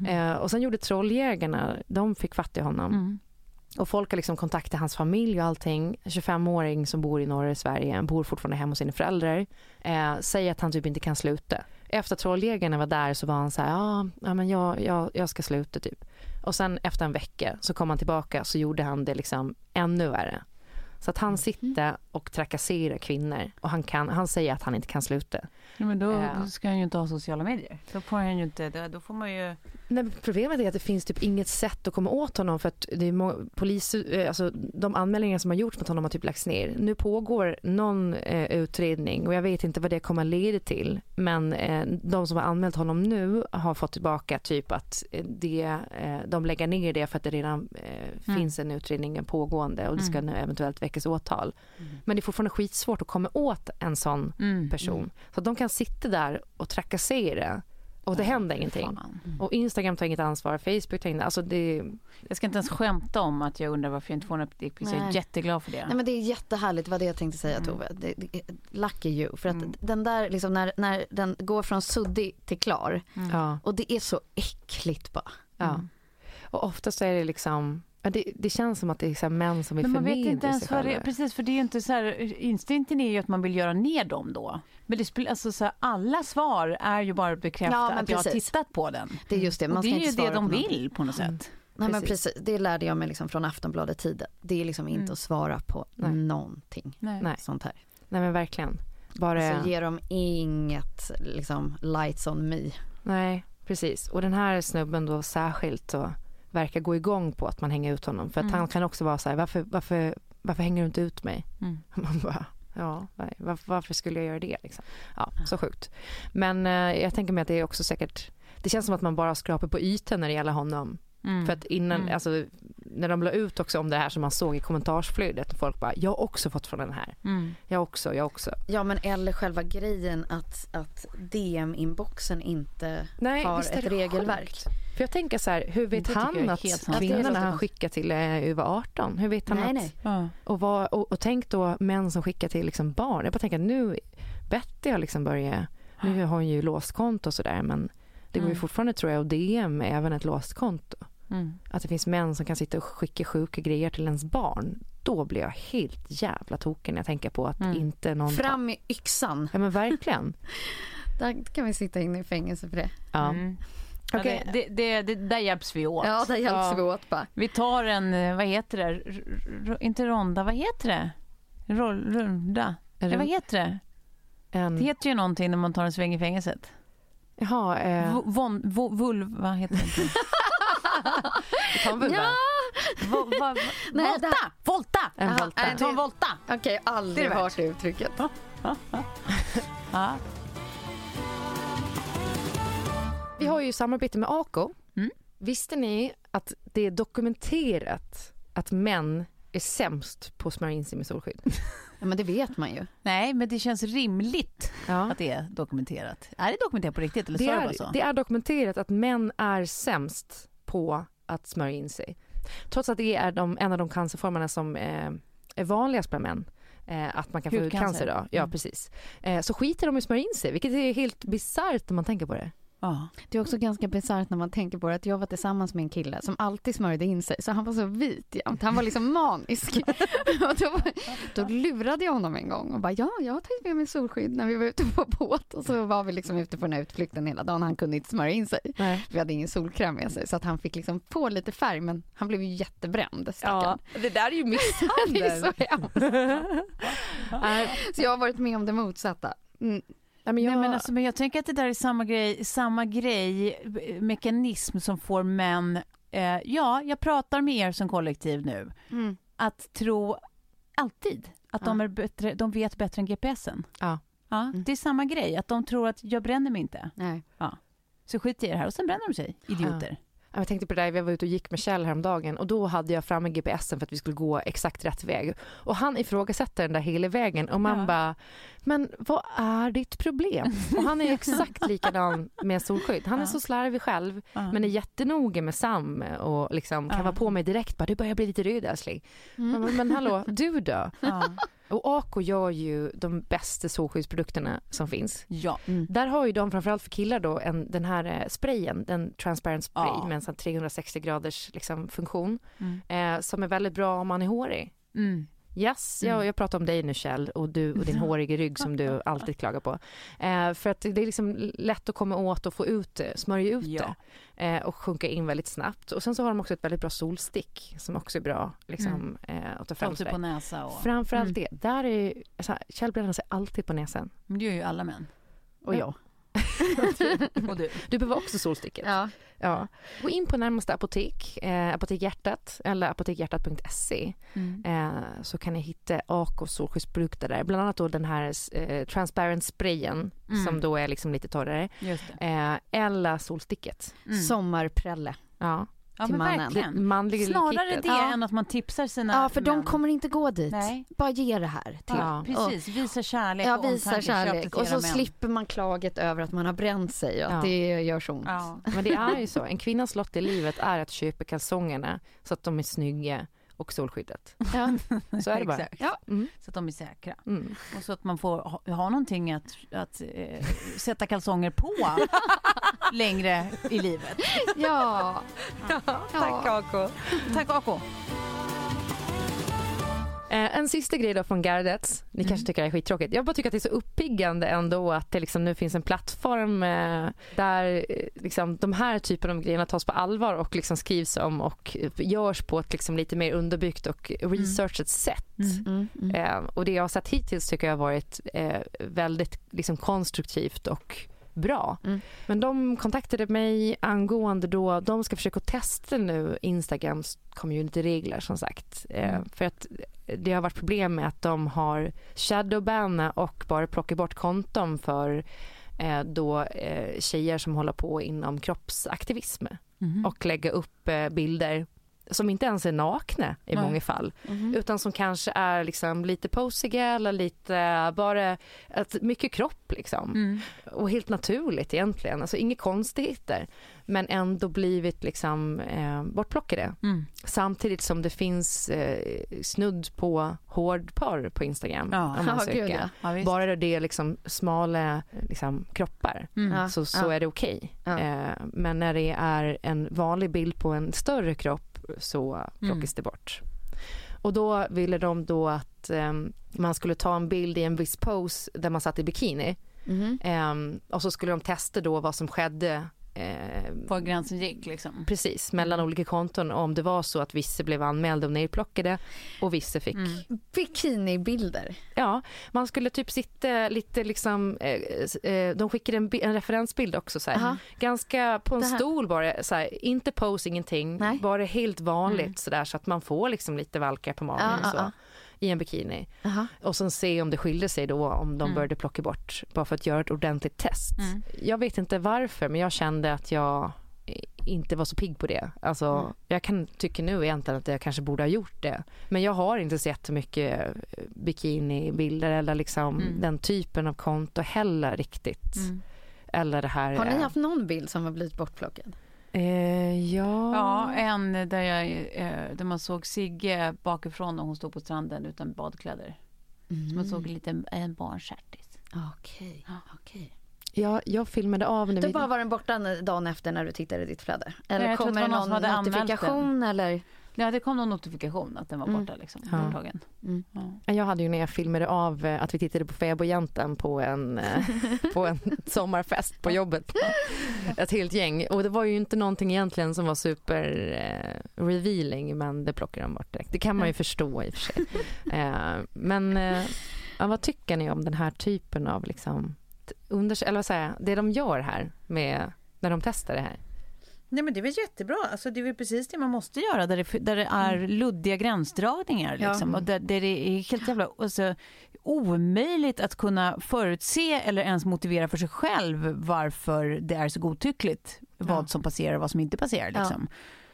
Eh, och sen gjorde Trolljägarna, de fick fatt i honom. Mm. Och folk har liksom kontaktat hans familj och allting. En 25-åring som bor i norra Sverige, bor fortfarande hemma hos sina föräldrar. Eh, säger att han typ inte kan sluta. Efter Trolljägarna var där så var han så här, ja, ja men jag, jag, jag ska sluta typ. Och sen efter en vecka så kom han tillbaka så gjorde han det liksom ännu värre. Så att han sitter och trakasserar kvinnor och han, kan, han säger att han inte kan sluta. Ja, men då Ja. ska han ju inte ha sociala medier. Då får han ju inte, då- då får man ju... Nej, problemet är att det finns typ inget sätt att komma åt honom för att det är må- polis, eh, alltså, de anmälningar som har gjorts mot honom har typ lagts ner. Nu pågår någon eh, utredning och jag vet inte vad det kommer att leda till. Men eh, de som har anmält honom nu har fått tillbaka typ att eh, det, eh, de lägger ner det för att det redan eh, finns en utredning pågående och det ska nu eventuellt väckas åtal. Men det är fortfarande skitsvårt att komma åt en sån Mm. person. Så att de kan sitta där och trakassera och det händer ingenting. Fan. Och Instagram tar inget ansvar, Facebook tar inget alltså det, Jag ska inte ens skämta om att jag undrar varför jag inte får en dickpic. Jag är jätteglad för det. Nej men det är jättehärligt, vad det jag tänkte säga Tove. Det, det, lucky you. För att den där, liksom, när, när den går från suddig till klar. ja, Och det är så äckligt bara. ja. Och oftast är det liksom, det, det känns som att det är så män som vill Men man vet förnedra inte ens sig vad det själva. Precis, för det är ju inte så här, instinkten är ju att man vill göra ner dem då. Men det alltså så här, alla svar är ju bara att bekräfta Ja, att jag har precis. tittat på den. Det är just det, man Och det ska är ju det de vill på något sätt. Nej men Precis. precis, det lärde jag mig liksom från Aftonbladet Tiden. Det är liksom inte att svara på Nej. någonting Nej. Sånt här. Nej men verkligen. Bara, Alltså ger dem inget liksom lights on me. nej precis. Och den här snubben då särskilt så verkar gå igång på att man hänger ut honom. För att han kan också vara så här, varför, varför, varför hänger du inte ut mig? Mm. Man bara, ja, varför, varför skulle jag göra det liksom? Ja, så sjukt. Men eh, jag tänker mig att det är också säkert, det känns som att man bara skrapar på ytan när det gäller honom. Mm. För att innan, Mm. alltså när de la ut också om det här som man såg i kommentarsflödet, folk bara, jag har också fått från den här. Mm. Jag också, jag också. Ja men eller själva grejen att, att DM-inboxen inte Nej, har ett regelverk. sjukt. För jag tänker så här, hur vet han att kvinnorna han så skickar till är över 18? Hur vet han Nej att... nej. Ja. Och, vad, och, och tänk då män som skickar till liksom barn. Jag bara tänker nu, Betty har liksom börjat, nu har hon ju låst konto och sådär men det går ju Mm. fortfarande tror jag att DM är även ett låst konto. Mm. Att det finns män som kan sitta och skicka sjuka grejer till ens barn. Då blir jag helt jävla token när jag tänker på att Mm. inte någon... Fram med yxan. Ja men verkligen. Där kan vi sitta inne i fängelse för det. Ja. Mm. Ja, Okej. det, det, det, där hjälps vi åt. Ja, där hjälps Ja. vi åt bara. Vi tar en, eh, vad heter det, R- inte ronda, vad heter det? Roll, runda? Eller vad heter det? En, Det heter ju någonting när man tar en sväng i fängelset. jaha, eh, von, vo, vulv, vad heter det? vi tar en vulva. Ja, Vo, va, va, Nej, volta! det Volta! En volta. Ta en volta! Okej, aldrig är det hört det uttrycket. Ja. Vi har ju samarbete med AKO. Mm. Visste ni att det är dokumenterat att män är sämst på att smörja in sig med solskydd? Ja, men det vet man ju. Nej, men det känns rimligt Ja. att det är dokumenterat. Är det dokumenterat på riktigt eller Det är, så? det är dokumenterat att män är sämst på att smörja in sig. Trots att det är de, en av de cancerformerna som eh, är vanligast bland män. Eh, att man kan få Hudcancer. hudcancer då. Ja, Mm. precis. Eh, så skiter de i att smörja in sig, vilket är helt bisarrt när man tänker på det. Ja. Det är också ganska bisarrt när man tänker på det att jag var tillsammans med en kille som alltid smörjde in sig så han var så vit jämt. Han var liksom manisk. och då, då lurade jag honom en gång och bara ja, jag har tagit med mig solskydd när vi var ute på båt och så var vi liksom ute på den här utflykten hela dagen. Han kunde inte smörja in sig. Nej. Vi hade ingen solkräm med sig så att han fick liksom få lite färg men han blev ju jättebränd stackarn. det där är ju Det är så hemskt. Så jag har varit med om det motsatta. Mm. Men jag, Nej, men, alltså, men jag tänker att det där är samma grej, samma grej, eh, mekanism som får män, eh, ja, jag pratar med er som kollektiv nu. Mm. att tro alltid att Ja. de, är bättre, de vet bättre än GPSen. Ja. Ja, Mm. Det är samma grej, att de tror att jag bränner mig inte. Nej. Så skit i det här och sen bränner de sig, idioter. Ja, Jag tänkte på det där, vi var ute och gick med Kjell häromdagen och då hade jag framme GPSen för att vi skulle gå exakt rätt väg. Och han ifrågasätter den där hela vägen och man Ja. bara, men vad är ditt problem? Och han är exakt likadan med solskydd. Han är Ja. så slarvig själv Ja. men är jättenoga med Sam och liksom kan vara på mig direkt, bara du börjar bli lite röd älskling. Mm. Men, men hallå, du då? Och Ako gör ju de bästa solskyddsprodukterna som finns. ja. Där har ju de framförallt för killar då en, den här eh, sprayen, den transparent spray Ja. med en sån 360 graders liksom, funktion Mm. eh, som är väldigt bra om man är hårig. Mm. Yes, Mm. jag, jag pratar om dig nu Kjell och du och din håriga rygg som du alltid klagar på. Eh, för att det är liksom lätt att komma åt och få ut det, smörja ut Ja. det eh, och sjunka in väldigt snabbt. Och sen så har de också ett väldigt bra solstick som också är bra liksom, eh, att ta fram. Sådär. på näsa och... Framförallt Mm. det, där är ju, alltså, Kjell bränner sig alltid på näsan. Men det gör ju alla män. Och jag. Och du. Du behöver också solsticket. Ja. Ja. Gå in på närmaste apotek, eh, Apotek Hjärtat eller apotekhjärtat.se Mm. eh, så kan ni hitta AK solskyddsprodukter där. Bland annat då den här eh, transparent sprayen Mm. som då är liksom lite torrare. Just det. Eh, eller solsticket. Mm. Sommarprälle. Ja. Ja, till mannen. verkligen. Manliga Snarare kittet. det Ja. än att man tipsar sina Ja, för de män. kommer inte gå dit. Nej. Bara ge det här till. Ja. Precis, visa kärlek Ja, och visa kärlek. Och så män. slipper man klaget över att man har bränt sig och att Ja. det gör så ont. Ja. Men det är ju så. En kvinnas lott i livet är att köpa kalsongerna så att de är snygga och solskyddet. Ja. Så är det bara. Ja. Mm. Så att de är säkra. Mm. Och så att man får ha, ha någonting att, att eh, sätta kalsonger på längre i livet. Ja. Tack Ako. Tack Ako. Eh, en sista grej då från gardet. Ni Mm. kanske tycker det är skittråkigt. Jag bara tycker att det är så uppiggande ändå att det liksom nu finns en plattform eh, där eh, liksom de här typen av grejerna tas på allvar och liksom skrivs om och eh, görs på ett liksom lite mer underbyggt och researchat sätt. Mm, mm. Eh, och det jag har sett hittills tycker jag har varit eh, väldigt liksom konstruktivt och bra. Mm. Men de kontaktade mig angående då, de ska försöka testa nu Instagrams community-regler som sagt. Eh, Mm. för att det har varit problem med att de har shadowbanna och bara plockat bort konton för eh, då eh, tjejer som håller på inom kroppsaktivism Mhm. och lägga upp eh, bilder som inte ens är nakna i Nej. många fall Mhm. utan som kanske är liksom lite posiga eller lite bara ett, mycket kropp liksom. Mm. Och helt naturligt egentligen, alltså inga konstigheter. Men ändå blivit liksom eh, bortplockade. Mm. Samtidigt som det finns eh, snudd på hårdporr på Instagram. Ja. om man Ja, gud, söker. ja. Ja. Bara det är liksom smala liksom, kroppar Mm. Så, så är det okej. Ja. Eh, men när det är en vanlig bild på en större kropp så plockas Mm. det bort. Och då ville de då att eh, man skulle ta en bild i en viss pose där man satt i bikini. Mhm. Eh, och så skulle de testa då vad som skedde eh, Var gränsen gick liksom. precis mellan olika konton om det var så att vissa blev anmälda och nerplockade och vissa fick Mm. Bikinibilder. Ja, man skulle typ sitta lite liksom, eh, eh, de skickade en, en referensbild också så här. Aha. Ganska på en stol bara, så här, inte pose, ingenting, Nej. bara helt vanligt Mm. så där så att man får liksom lite valkar på magen Ja, och ja, så. ja. I en bikini. Aha. Och sen se om det skilde sig då om de Mm. började plocka bort, bara för att göra ett ordentligt test. Mm. Jag vet inte varför men jag kände att jag inte var så pigg på det. Alltså, Mm. Jag kan tycka nu egentligen att jag kanske borde ha gjort det. Men jag har inte sett så mycket eh, bikinibilder eller liksom Mm. den typen av konto heller riktigt. Mm. Eller det här... Har ni eh, haft någon bild som har blivit bortplockad? Eh, ja. Ja, en där, jag, eh, där man såg Sigge bakifrån och hon stod på stranden utan badkläder. Så man såg lite en barnstjärtis. Okej. okej. ja, jag filmade av när Då vi... bara var den borta dagen efter när du tittade i ditt flöde? Eller det kommer det någon någon notifikation eller? Ja, det kom någon notifikation att den var Mm. borta liksom. Borttagen. Mm. Ja. Jag hade ju när jag filmade av eh, att vi tittade på fäbodjäntan på en, eh, på en sommarfest på jobbet. Ett helt gäng. Och det var ju inte någonting egentligen som var super eh, revealing men det plockade de bort direkt. Det kan man ju förstå i och för sig. Men ja, vad tycker ni om den här typen av liksom, eller vad säger jag, det de gör här med när de testar det här? Nej men det är väl jättebra, alltså det är väl precis det man måste göra där det, där det är luddiga gränsdragningar Ja. liksom, och där, där det är helt jävla alltså, omöjligt att kunna förutse eller ens motivera för sig själv varför det är så godtyckligt vad som passerar och vad som inte passerar. Liksom.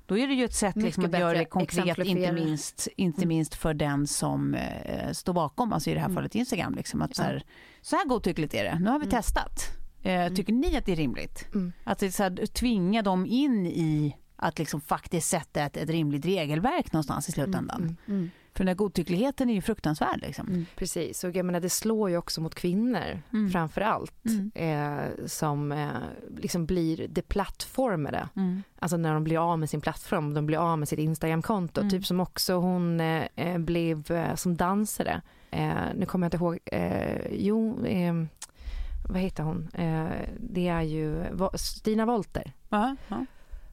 Då är det ju ett sätt liksom, att göra det konkret, inte minst, inte minst för den som eh, står bakom, alltså i det här fallet Instagram. Liksom, att så, här, så här godtyckligt är det, nu har vi testat. Eh, tycker ni att det är rimligt? Att det, är så här, tvinga dem in i att liksom faktiskt sätta ett, ett rimligt regelverk någonstans i slutändan. För den där godtyckligheten är ju fruktansvärd. Liksom. Precis, och jag menar det slår ju också mot kvinnor Mm. framför allt. Eh, som eh, liksom blir deplattformade. Mm. Alltså när de blir av med sin plattform, de blir av med sitt Instagramkonto. Typ som också hon eh, eh, blev eh, som dansare. Eh, nu kommer jag inte ihåg, eh, jo, eh, vad heter hon? Eh, det är ju Stina Wolter. Ja, ja.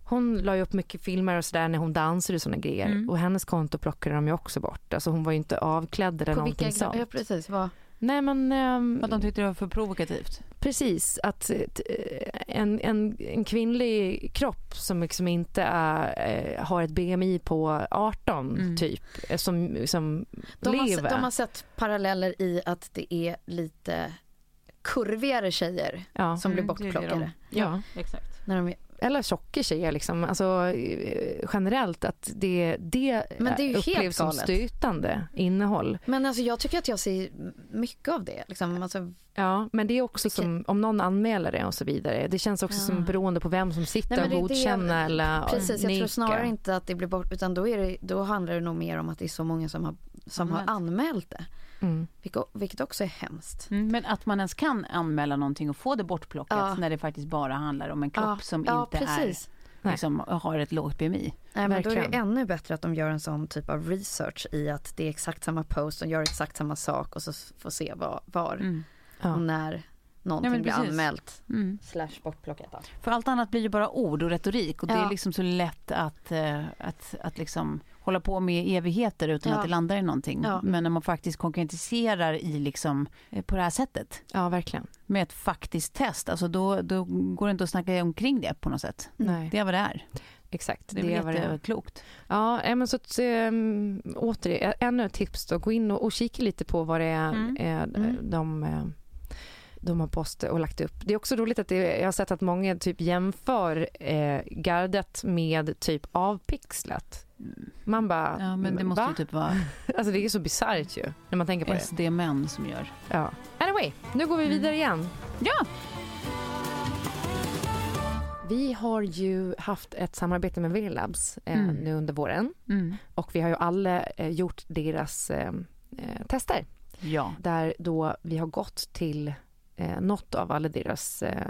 Hon la upp mycket filmer och sådär när hon dansade och sådana grejer. Mm. Och hennes konto plockade de ju också bort. Alltså hon var ju inte avklädd eller På någonting sånt. ja, precis, vad, Nej men ehm, Att de tyckte det var för provokativt. precis att eh, eh, en, en, en kvinnlig kropp som liksom inte är, har ett BMI på 18 Mm. typ som, som de, har, lever. de har sett paralleller i att det är lite kurvigare tjejer ja. som blir Mm, det är det bortplockade. ja. Exakt. När de, Eller tjocka tjejer liksom. Alltså eh, generellt att det, det, Men det är ju helt upplevs som stötande innehåll. men alltså jag tycker att jag ser mycket av det. Liksom. Alltså, Ja, men det är också Vilket- som om någon anmäler det och så vidare. Det känns också Ja. som beroende på vem som sitter Nej, och godkänner jag- eller precis, jag tror snarare inte att det blir bort utan då, är det, då handlar det nog mer om att det är så många som har, som har anmält det. Mm. Vilket, också är hemskt. Mm, men att man ens kan anmäla någonting och få det bortplockat Ja. när det faktiskt bara handlar om en kropp Ja, som ja, inte precis. är, liksom, har ett lågt BMI. Nej, men då är det ännu bättre att de gör en sån typ av research i att det är exakt samma post, de gör exakt samma sak och så får se var, var Mm. Ja. och när någonting men blir precis. anmält. Mm. Slash bortplockat. då. För allt annat blir ju bara ord och retorik och det Ja. är liksom så lätt att, eh, att, att liksom hålla på med evigheter utan Ja. att det landar i någonting. Ja. Men när man faktiskt konkretiserar i liksom, eh, på det här sättet ja, verkligen. med ett faktiskt test, alltså då, då går det inte att snacka omkring det på något sätt. Nej, Det är vad det är. exakt. Det det är. jätteklokt. Ja, eh, men så att, ähm, återigen, ännu ett tips då. Gå in och, och kika lite på vad det är Mm. eh, Mm. de, eh, de har postat och lagt upp. Det är också roligt att det, jag har sett att många typ jämför eh, gardet med typ avpixlat. Man bara, Ja, men det måste va? typ vara Alltså det är så bisarrt ju, när man tänker på det. SD-män som gör. Ja. Anyway, nu går vi vidare igen. Ja! Vi har ju haft ett samarbete med Velabs eh, Mm. nu under våren Mm. och vi har ju alla eh, gjort deras eh, eh, tester Ja. där då vi har gått till eh, något av alla deras eh,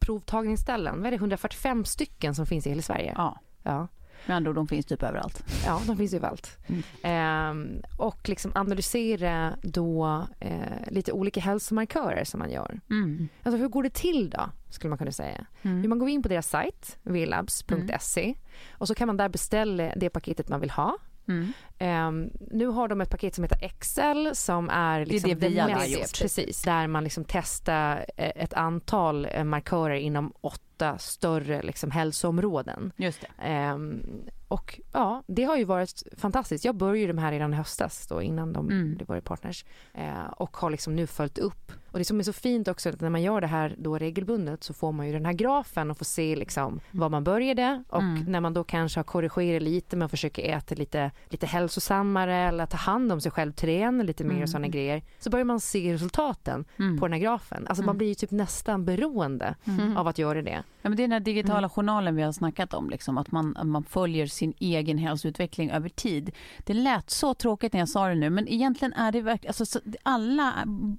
provtagningsställen. Vad är det, 145 stycken som finns i hela Sverige? ja. Ja, Med andra ord, de finns typ överallt. ja de finns överallt. Mm. Ehm, och liksom analysera då eh, lite olika hälsomarkörer som man gör. Mm. Alltså hur går det till då, skulle man kunna säga. Mm. Man går in på deras sajt, velabs.se och så kan man där beställa det paketet man vill ha. Mm. Ehm, nu har de ett paket som heter Excel som är liksom det vi alla har mest- gjort. Precis, där man liksom testar eh, ett antal eh, markörer inom åtta större liksom hälsoområden. Just det. Ehm, och ja, det har ju varit fantastiskt. Jag började ju de här redan i höstas då innan de Mm. blev partners eh, och har liksom nu följt upp. Och det som är så fint också att när man gör det här då regelbundet så får man ju den här grafen och får se liksom var man började och Mm. när man då kanske har korrigerat lite med att försöka äta lite, lite hälsosammare eller ta hand om sig själv, träna lite mer och sådana grejer. Så börjar man se resultaten Mm. på den här grafen. Alltså man Mm. blir ju typ nästan beroende Mm. av att göra det. Ja, men det är den här digitala Mm. journalen vi har snackat om, liksom, att, man, man följer sin egen hälsoutveckling över tid. Det lät så tråkigt när jag sa det nu, men egentligen är det verkligen, alltså, så- alla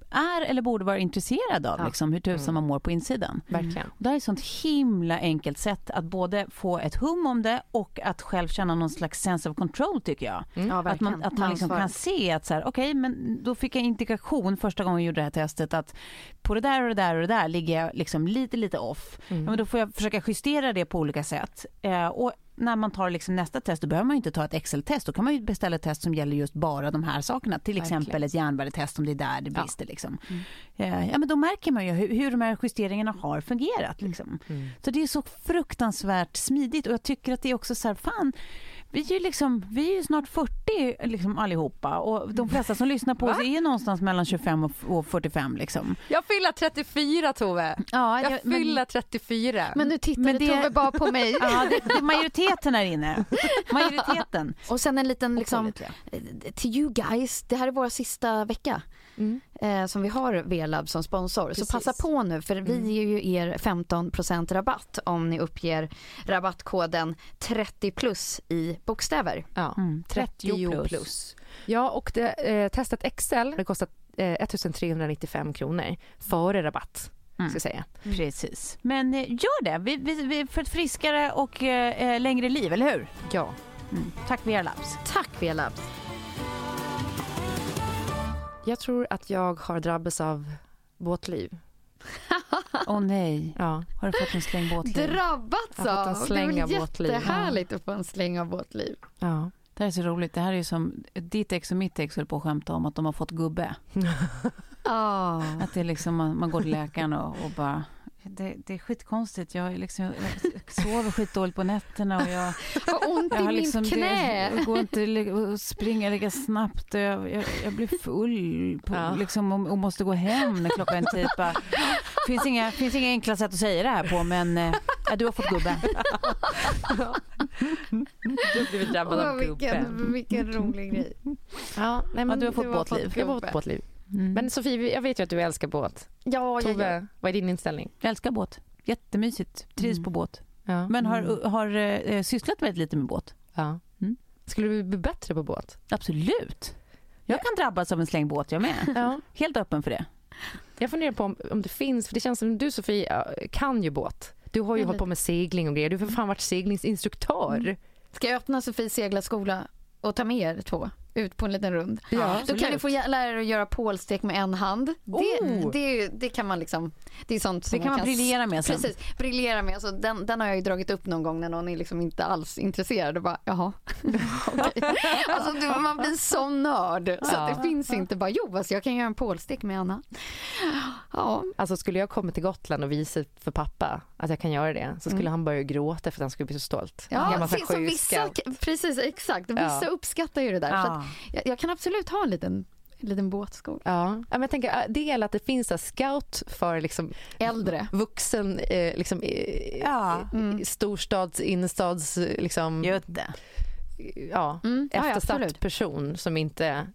är eller borde vara intresserade av Ja. liksom, hur tusan man mår på insidan. Verkligen. Och Det här är ett sånt himla enkelt sätt att både få ett hum om det och att själv känna någon slags sense of control tycker jag. Mm. Ja, Att man, att man liksom kan se att så här, okej, men då fick jag indikation första gången jag gjorde det här testet att på det där och det där och det där ligger jag liksom lite, lite off. Mm. Ja, men då får jag försöka justera det på olika sätt. Eh, och när man tar liksom nästa test då behöver man inte ta ett Excel-test. Då kan man beställa ett test som gäller just bara de här sakerna. Till exempel Verkligen. ett järnvärdetest om det är där det Ja. brister. Liksom. Eh, Ja, men då märker man ju hur, hur de här justeringarna har fungerat. Liksom. Så det är så fruktansvärt smidigt och jag tycker att det är också så här, fan, vi är ju, liksom, vi är ju snart 40 liksom allihopa och de flesta som lyssnar på oss är ju någonstans mellan 25 och, och 45 liksom. Jag fyller 34 Tove. Ja, Jag men- fyller 34. Men nu tittade Men det- Tove bara på mig. Ja, det, det är majoriteten här inne. Majoriteten. Och sen en liten liksom, eh, till you guys, det här är vår sista vecka. Mm. eh, som vi har V-lab som sponsor. Precis. Så passa på nu för vi ger ju er 15% rabatt om ni uppger rabattkoden 30 plus i bokstäver. Ja, Mm, 30 30 plus. plus. Ja, och det, eh, testet Excel det kostar eh, 1395 kronor före rabatt. Mm. Ska säga. Precis. Men eh, gör det, vi, vi, vi, för ett friskare och eh, eh, längre liv, eller hur? Ja. Mm. Tack VR Labs. Tack V-lab. Jag tror att jag har drabbats av båtliv. Åh nej, Ja. har du fått en släng båtliv? Drabbats Jag har fått en av! släng det är av väl båtliv. jättehärligt att få en släng av båtliv. ja. Det här är så roligt. Det här är som ditt ex och mitt ex höll på att skämta om att de har fått gubbe. Ah. Att det är liksom, man, man går till läkaren och, och bara det, det är skitkonstigt. Jag, är liksom, jag sover skitdåligt på nätterna och jag, Vad ont jag i har mitt liksom knä. Det, jag går inte att springa lika snabbt jag, jag, jag blir full på, Ja. liksom, och, och måste gå hem när klockan är typ. bara, finns inga, finns inga enkla sätt att säga det här på men ja, du har fått gubbe. Du har blivit drabbad av gubbe. vilken, vilken rolig grej. Ja, nej, men du har fått du båtliv. Jag har fått båtliv. Mm. Men Sofie, jag vet ju att du älskar båt. Ja, ja, Tove, ja. vad är din inställning? Jag älskar båt. Jättemysigt. Trivs Mm. på båt. Ja. Men har, har eh, sysslat väldigt lite med båt. ja. Mm. Skulle du bli bättre på båt? Absolut. Jag kan drabbas av en släng båt jag med. Ja. Helt öppen för det. Jag funderar på om, om det finns, för det känns som du Sofie ja, kan ju båt. Du har ju hållit på med segling och grejer. Du har för fan varit seglingsinstruktör. Ska jag öppna Sofies seglarskola och ta med er två ut på en liten rund? Ja, Då kan ni få lära er att göra pålstek med en hand. Det, Oh! det, det kan man liksom, det är sånt som Det kan man s- briljera med sen. Precis, briljera med. Alltså, den, den har jag dragit upp någon gång när någon är liksom inte alls intresserad och bara jaha. Alltså, du, man blir så nörd så att det finns inte bara jo, alltså, jag kan göra en pålstek med Anna. Ja, Alltså skulle jag komma till Gotland och visa för pappa att jag kan göra det så skulle Mm. han börja gråta för att han skulle bli så stolt. ja så vissa, precis exakt. Vissa Ja. uppskattar ju det där. Ja. Jag, jag kan absolut ha en liten, en liten båtskola. Ja, Ja, men jag tänker del att det finns en scout för liksom Äldre. vuxen eh, liksom, eh, Ja. Mm. storstads, innerstads, liksom, det. ja, Mm. Ja, ja, eftersatt absolut. person som inte eh,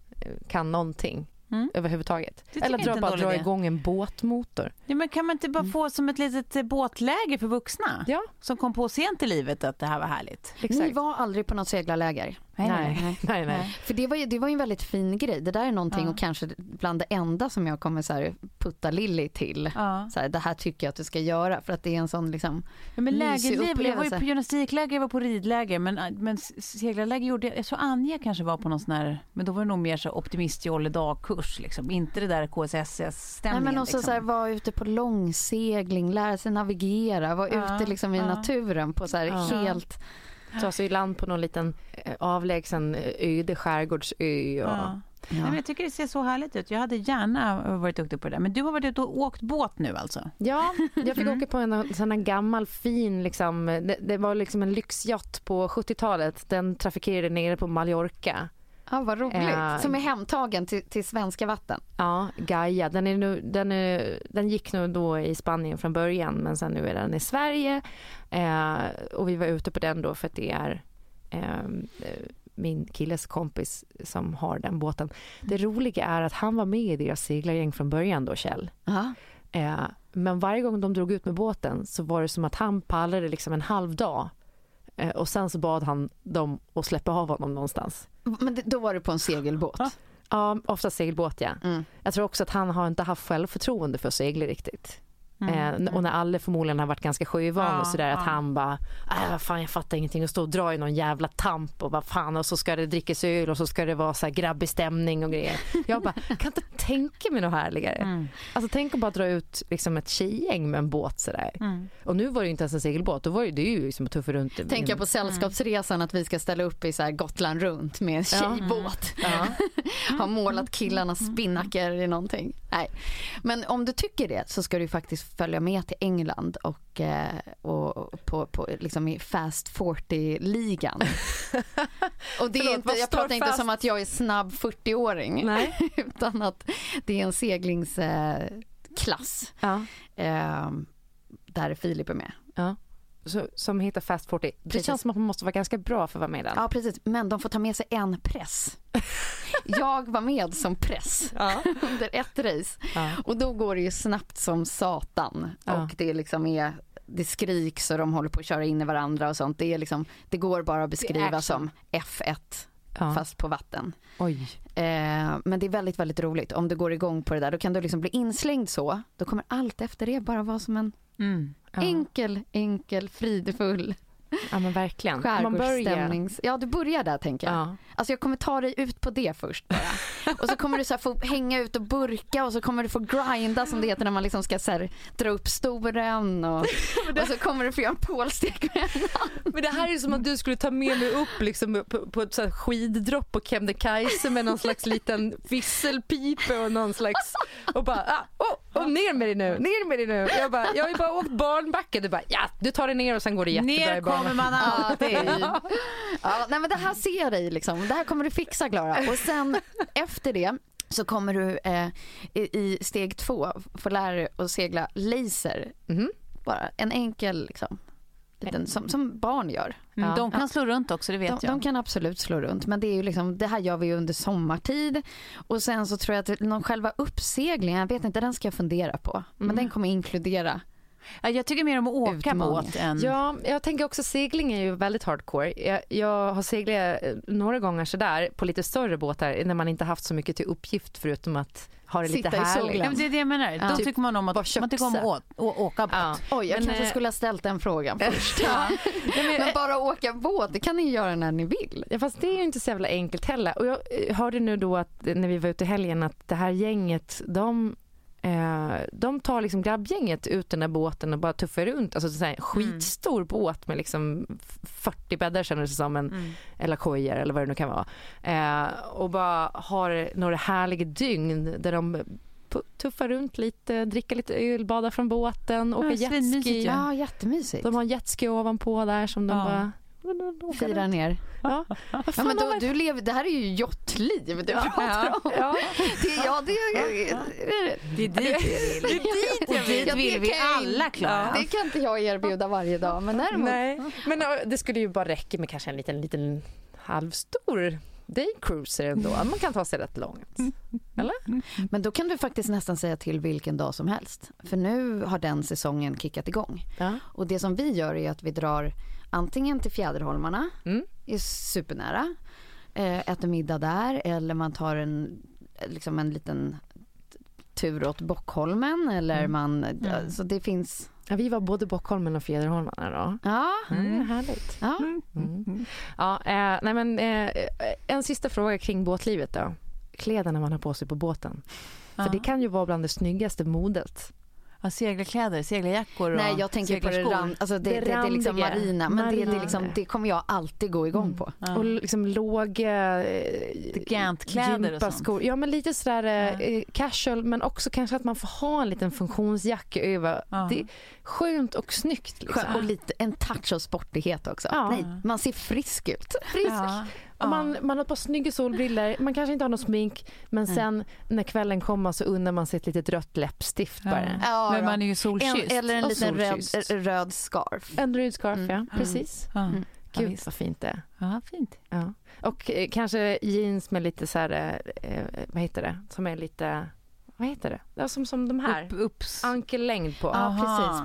kan någonting Mm. överhuvudtaget. Eller dra, bara dra igång en båtmotor. Ja, men kan man inte bara få som ett litet eh, båtläger för vuxna? Ja, Som kom på sent i livet att det här var härligt. Ni var aldrig på något seglarläger? nej, nej, nej. För det var ju, det var en väldigt fin grej. Det där är någonting Ja. och kanske bland det enda som jag kommer så här putta Lilly till. Ja. Så här, det här tycker jag att du ska göra för att det är en sån liksom Ja, men lägerliv, jag var ju på gymnastikläger, jag var på ridläger men, men seglarläger gjorde jag, jag tror Anja kanske var på någon sån här, men då var det nog mer så optimistjolle dagkurs liksom, inte det där Nej KSSS-stämningen. men också liksom. så här, vara ute på långsegling, lära sig navigera, vara Ja, ute liksom i naturen på så här helt Ta sig i land på någon liten eh, avlägsen eh, öde skärgårdsö. Och... Ja. Nej, men jag tycker det ser så härligt ut. Jag hade gärna varit duktig på det där. Men du har varit ute och åkt båt nu alltså? Ja, jag fick Mm. åka på en sån här gammal fin, liksom, det, det var liksom en lyxyacht på 70-talet. Den trafikerade nere på Mallorca. Ja, vad roligt. Ja. Som är hemtagen till, till svenska vatten. Ja, Gaia. Den, är nu, den, är, den gick nog då i Spanien från början men sen nu är den i Sverige. Eh, och vi var ute på den då för att det är eh, min killes kompis som har den båten. Det roliga är att han var med i deras seglargäng från början då, Kjell. Ja. Eh, men varje gång de drog ut med båten så var det som att han pallade liksom en halv dag. Eh, och sen så bad han dem att släppa av honom någonstans. Men då var du på en segelbåt. Ja, ofta segelbåt ja. Mm. Jag tror också att han har inte haft självförtroende för att segla riktigt. Eh, och när alla förmodligen har varit ganska sjövan Ja, och sådär att ja. han bara, äh, vad fan jag fattar ingenting och står och drar i någon jävla tamp och vad fan och så ska det drickas öl och så ska det vara så här grabbig stämning och grejer. Jag bara, kan inte tänka mig något härligare. Mm. Alltså tänk att bara dra ut liksom ett tjejgäng med en båt sådär. Mm. Och nu var det ju inte ens en segelbåt, då var det, ju liksom att tuffa runt. i Tänker jag på Sällskapsresan att vi ska ställa upp i så här Gotland runt med en tjejbåt. Ja. Har målat killarnas spinnaker i någonting. Nej. Men om du tycker det så ska du faktiskt följa med till England och, eh, och på, på, liksom i Fast 40-ligan. Och det är Förlåt, inte, jag pratar inte fast? som att jag är snabb 40-åring. Nej. Utan att det är en seglingsklass. Ja. Eh, där Filip är med. Ja. Så, som heter Fast 40. Det Precis. känns som att man måste vara ganska bra för att vara med i den. Ja precis, men de får ta med sig en press. Jag var med som press Ja. under ett race Ja. och då går det ju snabbt som satan Ja. och det liksom är det skriks och de håller på att köra in i varandra och sånt. Det, är liksom, det går bara att beskriva som F1 Ja. fast på vatten. Oj. Eh, men det är väldigt, väldigt roligt. Om du går igång på det där, då kan du liksom bli inslängd så. Då kommer allt efter det bara vara som en Mm. Ja. enkel, enkel, fridfull ja men verkligen. Man börjar. skärgårdsstämnings... Ja, du börjar där tänker jag. Ja. Alltså jag kommer ta dig ut på det först bara. Och så kommer du så här få hänga ut och burka och så kommer du få grinda som det heter när man liksom ska så här dra upp storen och, och så kommer du få göra en pålstek med en. Men det här är som att du skulle ta med mig upp liksom på, på ett så här skiddropp på Kebnekaise med någon slags liten visselpipa och någon slags och bara ah, oh, oh, ner med dig nu, ner med dig nu. Jag bara, jag har ju bara åkt barnbacke. Du bara ja, du tar dig ner och sen går det jättebra i Ner kommer man alltid. Ja, nej men det här ser jag dig liksom. Det här kommer du fixa Klara. Och sen efter det så kommer du eh, i, i steg två få lära dig att segla laser. Mhm. Bara en enkel liksom. Liten, som, som barn gör. Mm, de kan slå runt också, det vet De, jag. de kan absolut slå runt men det är ju liksom, det här gör vi ju under sommartid och sen så tror jag att någon själva uppseglingen, jag vet inte, den ska jag fundera på. Men den kommer inkludera Jag tycker mer om att åka båt än... Ja, jag tänker också segling är ju väldigt hardcore. Jag, jag har seglat eh, några gånger sådär på lite större båtar när man inte haft så mycket till uppgift förutom att ha det lite Sitta i härligt. Ja, men det är det jag menar. Ja. Då Typ tycker man om att bara man tycker om att å, å, åka båt. Ja. Oj, jag Men, kanske eh, skulle ha ställt den frågan först. Ja. Men, Men bara åka båt, det kan ni göra när ni vill. Ja, fast det är ju inte så jävla enkelt heller. Och jag eh, hörde nu då att eh, när vi var ute i helgen att det här gänget, de, eh, de tar liksom grabbgänget ut den där båten och bara tuffar runt. Alltså så här, en skitstor båt med liksom 40 bäddar kändes det som, en, eller kojer eller vad det nu kan vara. Eh, och bara har några härliga dygn där de tuffar runt lite, dricker lite öl, badar från båten, åker svinmysigt jetski. Ja, jättemysigt. De har en jetski ovanpå där som de Ja. bara runt. ner. Ja. Ja, men då, du lever, det här är ju jottliv du pratar om. Ja. Det, ja, det, Det är dit vi vill. det är dit Och dit Ja, det vill vi jag- alla, Klara. Det kan inte jag erbjuda varje dag, men däremot. Nej, men det skulle ju bara räcka med kanske en liten, liten halvstor daycruiser ändå. Man kan ta sig rätt långt. Eller? Men då kan du faktiskt nästan säga till vilken dag som helst. För nu har den säsongen kickat igång. Ja. Och det som vi gör är att vi drar antingen till Fjäderholmarna, Mm. är supernära, eh, äter middag där eller man tar en, liksom en liten tur åt Bockholmen eller Mm. man, så det finns, Ja, vi var både Bockholmen och Fjäderholmarna då. ja, Mm, härligt. ja. Mm. Ja, eh, nej men, eh, en sista fråga kring båtlivet då. Kläderna man har på sig på båten. För Ja. det kan ju vara bland det snyggaste modet. Ja, seglarkläder, seglarjackor och Nej jag tänker på det, ran, alltså det, Det det, det är liksom marina, men det, det, Marina. liksom, det kommer jag alltid gå igång på. Ja. Och liksom låga eh, Gantkläder och sånt. Ja men lite sådär eh, casual men också kanske att man får ha en liten funktionsjacka över. Ja. Det är skönt och snyggt. Liksom. Och lite, en touch av sportighet också. Ja. Nej, man ser frisk ut. Frisk. Ja. Man, man har ett par snygga solbriller, man kanske inte har något smink men sen när kvällen kommer så unnar man sig ett litet rött läppstift bara. Ja, Men då. man är ju en, solkysst. eller en liten röd, röd scarf. En röd scarf Mm. ja, precis. Ja. Mm. Ja, Gud visst. vad fint det är. ja, fint. Ja. Och eh, kanske jeans med lite så här, eh, vad heter det, som är lite, vad heter det? Ja, som, som de här. Upp, upps. Ankellängd på. Ja,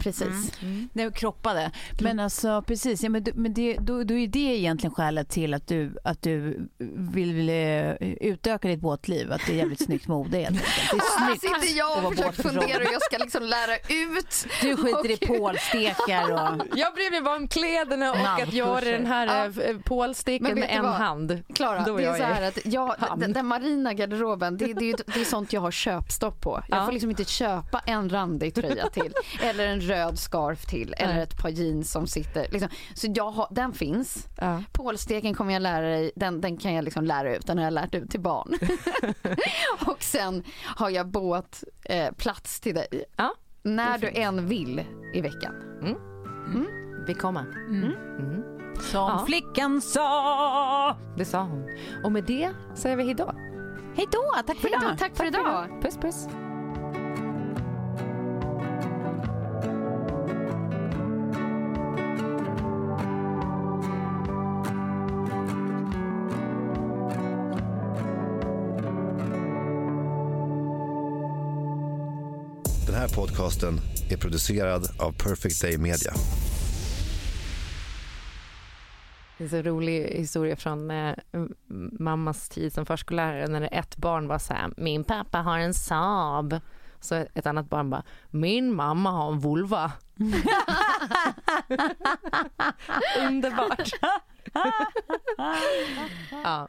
precis, precis. Det är kroppade. Men alltså precis, ja, men, du- men det, då, då är det egentligen skälet till att du, att du vill eh, utöka ditt båtliv. Att det är jävligt snyggt mode helt enkelt. Det är Här snyggt sitter jag att och vara försöker fundera hur jag ska liksom lära ut. Du skiter i Och- pålstekar och... Jag bryr mig bara om kläderna och att göra den här Ja. eh, pålsteken med en vad? hand. Klara, det är så i här att jag, den, den marina garderoben, det, det, det är sånt jag har köpstopp på. Jag Ja. Får liksom inte köpa en randig tröja till eller en röd scarf till eller ett par jeans som sitter. Liksom. Så jag har, den finns. Ja. Pålsteken kommer jag lära dig, den, den kan jag liksom lära ut. Den har jag lärt ut till barn. och sen har jag båt eh, plats till dig. Ja, När du än vill i veckan. vi kommer. Som Ja. flickan sa. Det sa hon. Och med det säger vi hejdå. Hej då, tack för Hej då, idag. tack för idag. Puss puss. Här podcasten är producerad av Perfect Day Media. Det är så rolig historia från eh, mammas tid som förskollärare när det ett barn var så här, min pappa har en Saab. Så ett annat barn bara, min mamma har en vulva. Underbart. ja.